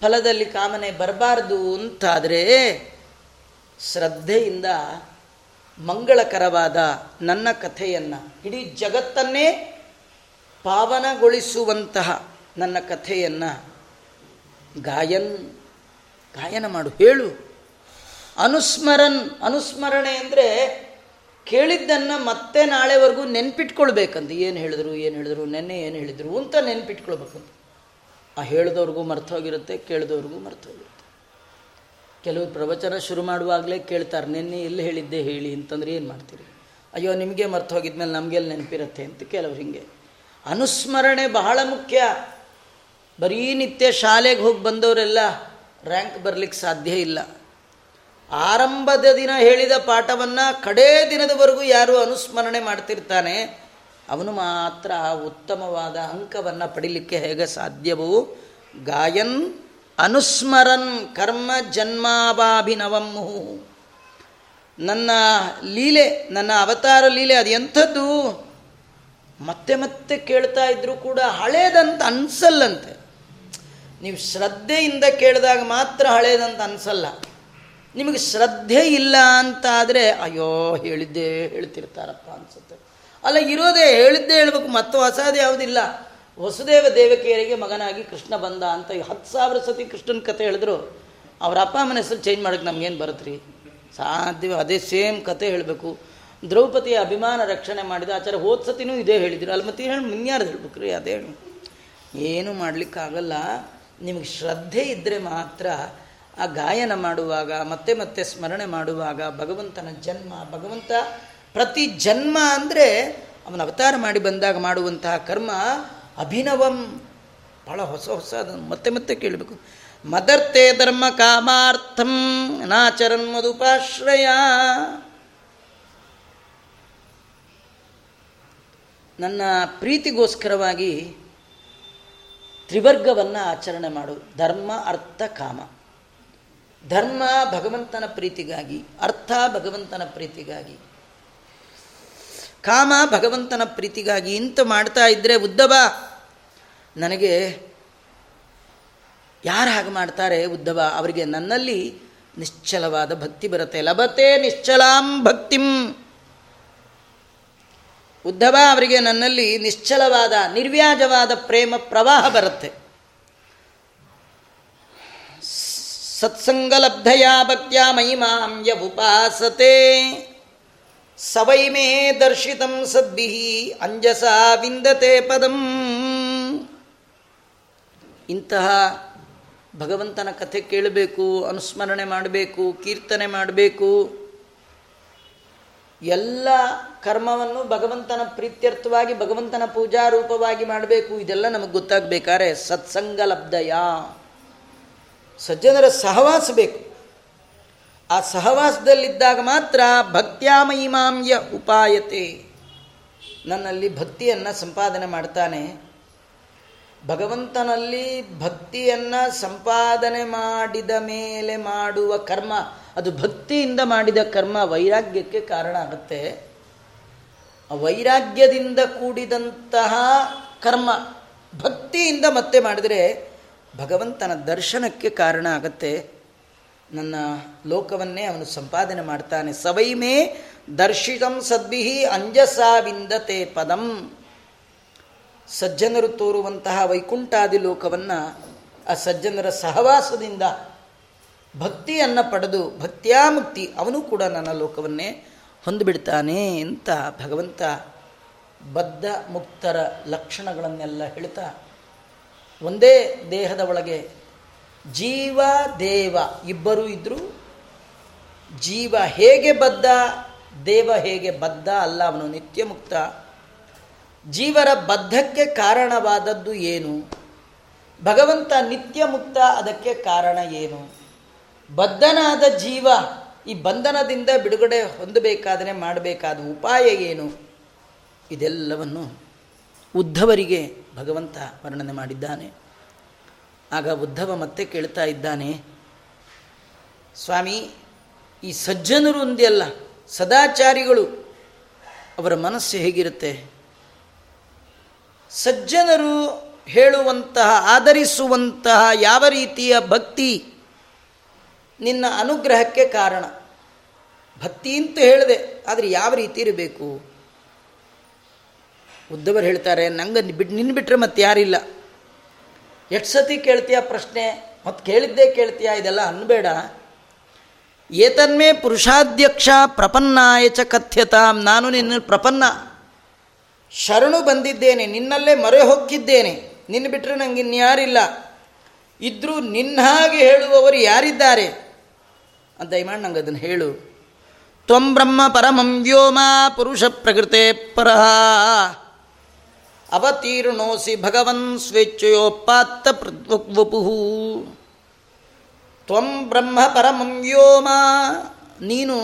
[SPEAKER 1] ಫಲದಲ್ಲಿ ಕಾಮನೆ ಬರಬಾರ್ದು ಅಂತಾದರೆ ಶ್ರದ್ಧೆಯಿಂದ ಮಂಗಳಕರವಾದ ನನ್ನ ಕಥೆಯನ್ನು, ಇಡೀ ಜಗತ್ತನ್ನೇ ಪಾವನಗೊಳಿಸುವಂತಹ ನನ್ನ ಕಥೆಯನ್ನು ಗಾಯನ್ ಗಾಯನ ಮಾಡು, ಹೇಳು. ಅನುಸ್ಮರನ್, ಅನುಸ್ಮರಣೆ ಅಂದರೆ ಕೇಳಿದ್ದನ್ನು ಮತ್ತೆ ನಾಳೆವರೆಗೂ ನೆನ್ಪಿಟ್ಕೊಳ್ಬೇಕಂತ. ಏನು ಹೇಳಿದ್ರು ಏನು ಹೇಳಿದ್ರು, ನೆನ್ನೆ ಏನು ಹೇಳಿದ್ರು ಅಂತ ನೆನ್ಪಿಟ್ಕೊಳ್ಬೇಕಂತ ಆ ಹೇಳಿದವ್ರಿಗೂ ಮರ್ತೋಗಿರುತ್ತೆ ಕೇಳಿದವ್ರಿಗೂ ಮರ್ತೋಗಿರುತ್ತೆ ಕೆಲವರು ಪ್ರವಚನ ಶುರು ಮಾಡುವಾಗಲೇ ಕೇಳ್ತಾರೆ, ನೆನ್ನೆ ಎಲ್ಲಿ ಹೇಳಿದ್ದೆ ಹೇಳಿ? ಅಂತಂದ್ರೆ ಏನು ಮಾಡ್ತೀರಿ? ಅಯ್ಯೋ, ನಿಮಗೆ ಮರ್ತು ಹೋಗಿದ್ಮೇಲೆ ನಮಗೆಲ್ಲಿ ನೆನಪಿರುತ್ತೆ ಅಂತ ಕೆಲವ್ರು ಹಿಂಗೆ. ಅನುಸ್ಮರಣೆ ಬಹಳ ಮುಖ್ಯ. ಬರೀ ನಿತ್ಯ ಶಾಲೆಗೆ ಹೋಗಿ ಬಂದವರೆಲ್ಲ ರ್ಯಾಂಕ್ ಬರಲಿಕ್ಕೆ ಸಾಧ್ಯ ಇಲ್ಲ. ಆರಂಭದ ದಿನ ಹೇಳಿದ ಪಾಠವನ್ನು ಕಡೇ ದಿನದವರೆಗೂ ಯಾರು ಅನುಸ್ಮರಣೆ ಮಾಡ್ತಿರ್ತಾನೆ, ಅವನು ಮಾತ್ರ ಉತ್ತಮವಾದ ಅಂಕವನ್ನು ಪಡಿಲಿಕ್ಕೆ ಹೇಗೆ ಸಾಧ್ಯವೋ? ಗಾಯನ್ ಅನುಸ್ಮರನ್ ಕರ್ಮ ಜನ್ಮಾಭಾಭಿನವಮ್ಮು. ನನ್ನ ಲೀಲೆ, ನನ್ನ ಅವತಾರ ಲೀಲೆ ಅದು ಎಂಥದ್ದು? ಮತ್ತೆ ಮತ್ತೆ ಕೇಳ್ತಾ ಇದ್ರೂ ಕೂಡ ಹಳೇದಂತ ಅನ್ಸಲ್ಲಂತೆ. ನೀವು ಶ್ರದ್ಧೆಯಿಂದ ಕೇಳಿದಾಗ ಮಾತ್ರ ಹಳೇದಂತ ಅನಿಸಲ್ಲ. ನಿಮಗೆ ಶ್ರದ್ಧೆ ಇಲ್ಲ ಅಂತ ಆದರೆ ಅಯ್ಯೋ, ಹೇಳಿದ್ದೇ ಹೇಳ್ತಿರ್ತಾರಪ್ಪ ಅನಿಸುತ್ತೆ. ಅಲ್ಲ, ಇರೋದೇ ಹೇಳಿದ್ದೇ ಹೇಳಬೇಕು, ಮತ್ತು ಹೊಸದು ಯಾವುದಿಲ್ಲ. ವಸುದೇವ ದೇವಕಿಯರಿಗೆ ಮಗನಾಗಿ ಕೃಷ್ಣ ಬಂದ ಅಂತ ಹತ್ತು ಸಾವಿರ ಸತಿ ಕೃಷ್ಣನ ಕತೆ ಹೇಳಿದ್ರು. ಅವ್ರ ಅಪ್ಪ ಅಮ್ಮನ ಹೆಸರು ಚೇಂಜ್ ಮಾಡೋಕ್ಕೆ ನಮ್ಗೇನು ಬರುತ್ತೆ ಸಾಧ್ಯ ಅದೇ ಸೇಮ್ ಕತೆ ಹೇಳಬೇಕು. ದ್ರೌಪದಿಯ ಅಭಿಮಾನ ರಕ್ಷಣೆ ಮಾಡಿದ ಆಚಾರ, ಹೋದ ಸತಿನೂ ಇದೇ ಹೇಳಿದ್ರು. ಅಲ್ಲಿ ಮತ್ತೆ ಹೇಳಿ ಮುನ್ಯಾರ್ದು ಹೇಳ್ಬೇಕು ರೀ, ಅದೇ ಹೇಳಿ ಏನು ಮಾಡಲಿಕ್ಕಾಗಲ್ಲ. ನಿಮಗೆ ಶ್ರದ್ಧೆ ಇದ್ದರೆ ಮಾತ್ರ ಆ ಗಾಯನ ಮಾಡುವಾಗ, ಮತ್ತೆ ಮತ್ತೆ ಸ್ಮರಣೆ ಮಾಡುವಾಗ, ಭಗವಂತನ ಜನ್ಮ, ಭಗವಂತ ಪ್ರತಿ ಜನ್ಮ ಅಂದರೆ ಅವನ ಅವತಾರ ಮಾಡಿ ಬಂದಾಗ ಮಾಡುವಂತಹ ಕರ್ಮ ಅಭಿನವಂ. ಭಾಳ ಹೊಸ ಹೊಸ ಅದನ್ನು ಮತ್ತೆ ಮತ್ತೆ ಕೇಳಬೇಕು. ಮದರ್ತೆ ಧರ್ಮ ಕಾಮಾರ್ಥಂ ನಾಚರನ್ ಮಧುಪಾಶ್ರಯ. ನನ್ನ ಪ್ರೀತಿಗೋಸ್ಕರವಾಗಿ ತ್ರಿವರ್ಗವನ್ನು ಆಚರಣೆ ಮಾಡು. ಧರ್ಮ, ಅರ್ಥ, ಕಾಮ. ಧರ್ಮ ಭಗವಂತನ ಪ್ರೀತಿಗಾಗಿ, ಅರ್ಥ ಭಗವಂತನ ಪ್ರೀತಿಗಾಗಿ. ಕಾಮ ಭಗವಂತನ ಪ್ರೀತಿಗಾಗಿ ಇಂತ ಮಾಡ್ತಾ ಇದ್ದರೆ ಉದ್ದವ, ನನಗೆ ಯಾರು ಹಾಗೆ ಮಾಡ್ತಾರೆ ಉದ್ದವ? ಅವರಿಗೆ ನನ್ನಲ್ಲಿ ನಿಶ್ಚಲವಾದ ಭಕ್ತಿ ಬರುತ್ತೆ. ಲಭತೆ ನಿಶ್ಚಲಾಂ ಭಕ್ತಿಂ. ಉದ್ಧವ ಅವರಿಗೆ ನನ್ನಲ್ಲಿ ನಿಶ್ಚಲವಾದ, ನಿರ್ವ್ಯಾಜವಾದ ಪ್ರೇಮ ಪ್ರವಾಹ ಬರುತ್ತೆ. ಸತ್ಸಂಗಲಬ್ಧಯ ಭಕ್ತಿಯ ಮಹಿಮಾಂ ಉಪಾಸತೆ ಸವೈಮೇ ದರ್ಶಿತಂ ಸದ್ಭಿ ಅಂಜಸ ವಿಂದತೆ ಪದಂ. ಇಂತಹ ಭಗವಂತನ ಕಥೆ ಕೇಳಬೇಕು, ಅನುಸ್ಮರಣೆ ಮಾಡಬೇಕು, ಕೀರ್ತನೆ ಮಾಡಬೇಕು. ಎಲ್ಲ ಕರ್ಮವನ್ನು ಭಗವಂತನ ಪ್ರೀತ್ಯರ್ಥವಾಗಿ, ಭಗವಂತನ ಪೂಜಾ ರೂಪವಾಗಿ ಮಾಡಬೇಕು, ಇದೆಲ್ಲ ನಮಗೆ ಗೊತ್ತಾಗಬೇಕಾದ್ರೆ ಸತ್ಸಂಗ ಲಬ್ಧಯ. ಸಜ್ಜನರ ಸಹವಾಸ ಬೇಕು. ಆ ಸಹವಾಸದಲ್ಲಿದ್ದಾಗ ಮಾತ್ರ ಭಕ್ತ್ಯಾಮಯಿಮಾಂಯ ಉಪಾಯತೆ. ನನ್ನಲ್ಲಿ ಭಕ್ತಿಯನ್ನು ಸಂಪಾದನೆ ಮಾಡ್ತಾನೆ. ಭಗವಂತನಲ್ಲಿ ಭಕ್ತಿಯನ್ನು ಸಂಪಾದನೆ ಮಾಡಿದ ಮೇಲೆ ಮಾಡುವ ಕರ್ಮ ಅದು ಭಕ್ತಿಯಿಂದ ಮಾಡಿದ ಕರ್ಮ ವೈರಾಗ್ಯಕ್ಕೆ ಕಾರಣ ಆಗುತ್ತೆ. ವೈರಾಗ್ಯದಿಂದ ಕೂಡಿದಂತಹ ಕರ್ಮ ಭಕ್ತಿಯಿಂದ ಮತ್ತೆ ಮಾಡಿದರೆ ಭಗವಂತನ ದರ್ಶನಕ್ಕೆ ಕಾರಣ ಆಗತ್ತೆ. ನನ್ನ ಲೋಕವನ್ನೇ ಅವನು ಸಂಪಾದನೆ ಮಾಡ್ತಾನೆ. ಸವೈಮೇ ದರ್ಶಿತಂ ಸದ್ಭಿಹಿ ಅಂಜಸಾವಿಂದತೆ ಪದಂ. ಸಜ್ಜನರು ತೋರುವಂತಹ ವೈಕುಂಠಾದಿ ಲೋಕವನ್ನು ಆ ಸಜ್ಜನರ ಸಹವಾಸದಿಂದ ಭಕ್ತಿಯನ್ನು ಪಡೆದು ಭಕ್ತ್ಯಾಮುಕ್ತಿ ಅವನು ಕೂಡ ನನ್ನ ಲೋಕವನ್ನೇ ಹೊಂದಿಬಿಡ್ತಾನೆ ಅಂತ ಭಗವಂತ ಬದ್ಧ ಮುಕ್ತರ ಲಕ್ಷಣಗಳನ್ನೆಲ್ಲ ಹೇಳ್ತಾ ಒಂದೇ ದೇಹದ ಒಳಗೆ ಜೀವ, ದೇವ ಇಬ್ಬರೂ ಇದ್ದರು ಜೀವ ಹೇಗೆ ಬದ್ಧ, ದೇವ ಹೇಗೆ ಬದ್ಧ ಅಲ್ಲ ಅವನು ನಿತ್ಯ ಮುಕ್ತ. ಜೀವರ ಬದ್ಧಕ್ಕೆ ಕಾರಣವಾದದ್ದು ಏನು? ಭಗವಂತ ನಿತ್ಯ ಮುಕ್ತ ಅದಕ್ಕೆ ಕಾರಣ ಏನು? ಬದ್ಧನಾದ ಜೀವ ಈ ಬಂಧನದಿಂದ ಬಿಡುಗಡೆ ಹೊಂದಬೇಕಾದರೆ ಮಾಡಬೇಕಾದ ಉಪಾಯ ಏನು? ಇದೆಲ್ಲವನ್ನು ಉದ್ಧವರಿಗೆ ಭಗವಂತ ವರ್ಣನೆ ಮಾಡಿದ್ದಾನೆ. ಆಗ ಉದ್ಧವ ಮತ್ತೆ ಕೇಳ್ತಾ ಇದ್ದಾನೆ, ಸ್ವಾಮಿ, ಈ ಸಜ್ಜನರು ಒಂದೆಲ್ಲ ಸದಾಚಾರಿಗಳು, ಅವರ ಮನಸ್ಸು ಹೇಗಿರುತ್ತೆ? ಸಜ್ಜನರು ಹೇಳುವಂತಹ ಆಧರಿಸುವಂತಹ ಯಾವ ರೀತಿಯ ಭಕ್ತಿ ನಿನ್ನ ಅನುಗ್ರಹಕ್ಕೆ ಕಾರಣ. ಭಕ್ತಿ ಅಂತ ಹೇಳಿದೆ, ಆದರೆ ಯಾವ ರೀತಿ ಇರಬೇಕು? ಉದ್ದವರು ಹೇಳ್ತಾರೆ, ನಂಗೆ ಬಿಟ್ಟು ನಿನ್ನ ಬಿಟ್ಟರೆ ಮತ್ತೆ ಯಾರಿಲ್ಲ. ಎಷ್ಟು ಸತಿ ಕೇಳ್ತೀಯ ಪ್ರಶ್ನೆ? ಮತ್ತು ಕೇಳಿದ್ದೇ ಕೇಳ್ತೀಯ? ಇದೆಲ್ಲ ಅನ್ಬೇಡ. ಏತನ್ಮೇ ಪುರುಷಾಧ್ಯಕ್ಷ ಪ್ರಪನ್ನಾಯ ಚ ಕಥ್ಯತಾಂ. ನಾನು ನಿನ್ನ ಪ್ರಪನ್ನ. ಶರಣು ಬಂದಿದ್ದೇನೆ, ನಿನ್ನಲ್ಲೇ ಮೊರೆ ಹೊಕ್ಕಿದ್ದೇನೆ ನಿನ್ನ ಬಿಟ್ಟರೆ ನನಗೆ ಇನ್ಯಾರಿಲ್ಲ ಇದ್ದರೂ ನಿನ್ನ ಹಾಗೆ ಹೇಳುವವರು ಯಾರಿದ್ದಾರೆ? ಅಂತ ದಯಮಾಡಿ ನಂಗೆ ಅದನ್ನು ಹೇಳು. ತ್ವಂ ಬ್ರಹ್ಮ ಪರಮಂ ವ್ಯೋಮ ಪುರುಷ ಪ್ರಕೃತೆ ಪರಹ ಅವತೀರ್ಣೋಸಿ ಭಗವನ್ ಸ್ವೇಚ್ಛೆಯೋಪಾತ್ತ ವಪುಹು ತ್ವಂ ಬ್ರಹ್ಮ ಪರಮಂ ವ್ಯೋಮ. ನೀನು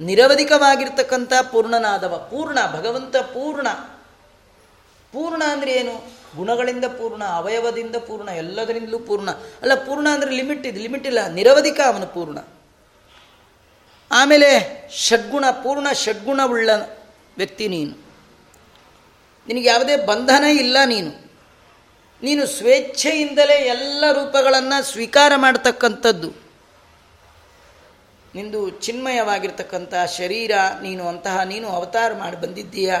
[SPEAKER 1] ನಿರವಧಿಕವಾಗಿರ್ತಕ್ಕಂಥ ಪೂರ್ಣನಾದವ. ಪೂರ್ಣ, ಭಗವಂತ ಪೂರ್ಣ. ಪೂರ್ಣ ಗುಣಗಳಿಂದ ಪೂರ್ಣ, ಅವಯವದಿಂದ ಪೂರ್ಣ, ಎಲ್ಲದರಿಂದಲೂ ಪೂರ್ಣ. ಅಲ್ಲ, ಪೂರ್ಣ ಅಂದರೆ ಲಿಮಿಟ್ ಇದೆ, ಲಿಮಿಟ್ ಇಲ್ಲ, ನಿರವಧಿಕ ಅವನು ಪೂರ್ಣ. ಆಮೇಲೆ ಷಡ್ಗುಣ, ಪೂರ್ಣ ಷಡ್ಗುಣವುಳ್ಳ ವ್ಯಕ್ತಿ ನೀನು. ನಿನಗೆ ಯಾವುದೇ ಬಂಧನ ಇಲ್ಲ ನೀನು. ನೀನು ಸ್ವೇಚ್ಛೆಯಿಂದಲೇ ಎಲ್ಲ ರೂಪಗಳನ್ನು ಸ್ವೀಕಾರ ಮಾಡತಕ್ಕಂಥದ್ದು. ನಿಂದು ಚಿನ್ಮಯವಾಗಿರ್ತಕ್ಕಂಥ ಶರೀರ, ನೀನು ಅಂತಹ ನೀನು ಅವತಾರ ಮಾಡಿ ಬಂದಿದ್ದೀಯ?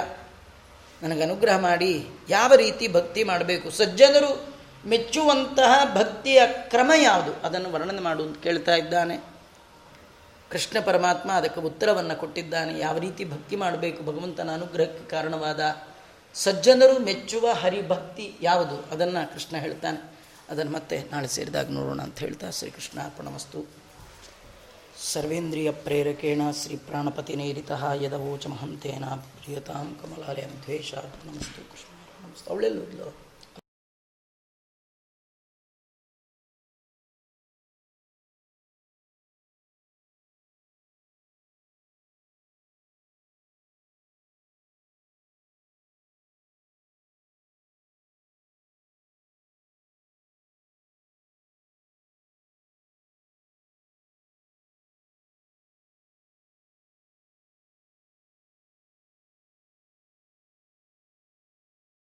[SPEAKER 1] ನನಗೆ ಅನುಗ್ರಹ ಮಾಡಿ, ಯಾವ ರೀತಿ ಭಕ್ತಿ ಮಾಡಬೇಕು? ಸಜ್ಜನರು ಮೆಚ್ಚುವಂತಹ ಭಕ್ತಿಯ ಕ್ರಮ ಯಾವುದು? ಅದನ್ನು ವರ್ಣನೆ ಮಾಡು ಅಂತ ಕೇಳ್ತಾ ಇದ್ದಾನೆ. ಕೃಷ್ಣ ಪರಮಾತ್ಮ ಅದಕ್ಕೆ ಉತ್ತರವನ್ನು ಕೊಟ್ಟಿದ್ದಾನೆ. ಯಾವ ರೀತಿ ಭಕ್ತಿ ಮಾಡಬೇಕು? ಭಗವಂತನ ಅನುಗ್ರಹಕ್ಕೆ ಕಾರಣವಾದ ಸಜ್ಜನರು ಮೆಚ್ಚುವ ಹರಿಭಕ್ತಿ ಯಾವುದು? ಅದನ್ನು ಕೃಷ್ಣ ಹೇಳ್ತಾನೆ. ಅದನ್ನು ಮತ್ತೆ ನಾಳೆ ಸೇರಿದಾಗ ನೋಡೋಣ ಅಂತ ಹೇಳ್ತಾ ಶ್ರೀಕೃಷ್ಣ ಅರ್ಪಣಮಸ್ತು. ಸರ್ವೇಂದ್ರಿಯ ಪ್ರೇರಕೇಣ ಶ್ರೀ ಪ್ರಾಣಪತಿ ನೇರಿತಃ ಯದವೋಚ ಮಹಂತೇನ ಪ್ರಿಯತಾಂ ಕಮಲಾಲಯಂ ದ್ವೇಷಾರ್ಪಣಮಸ್ತು ಕೃಷ್ಣ ಅವಳೆಲ್ಲೋ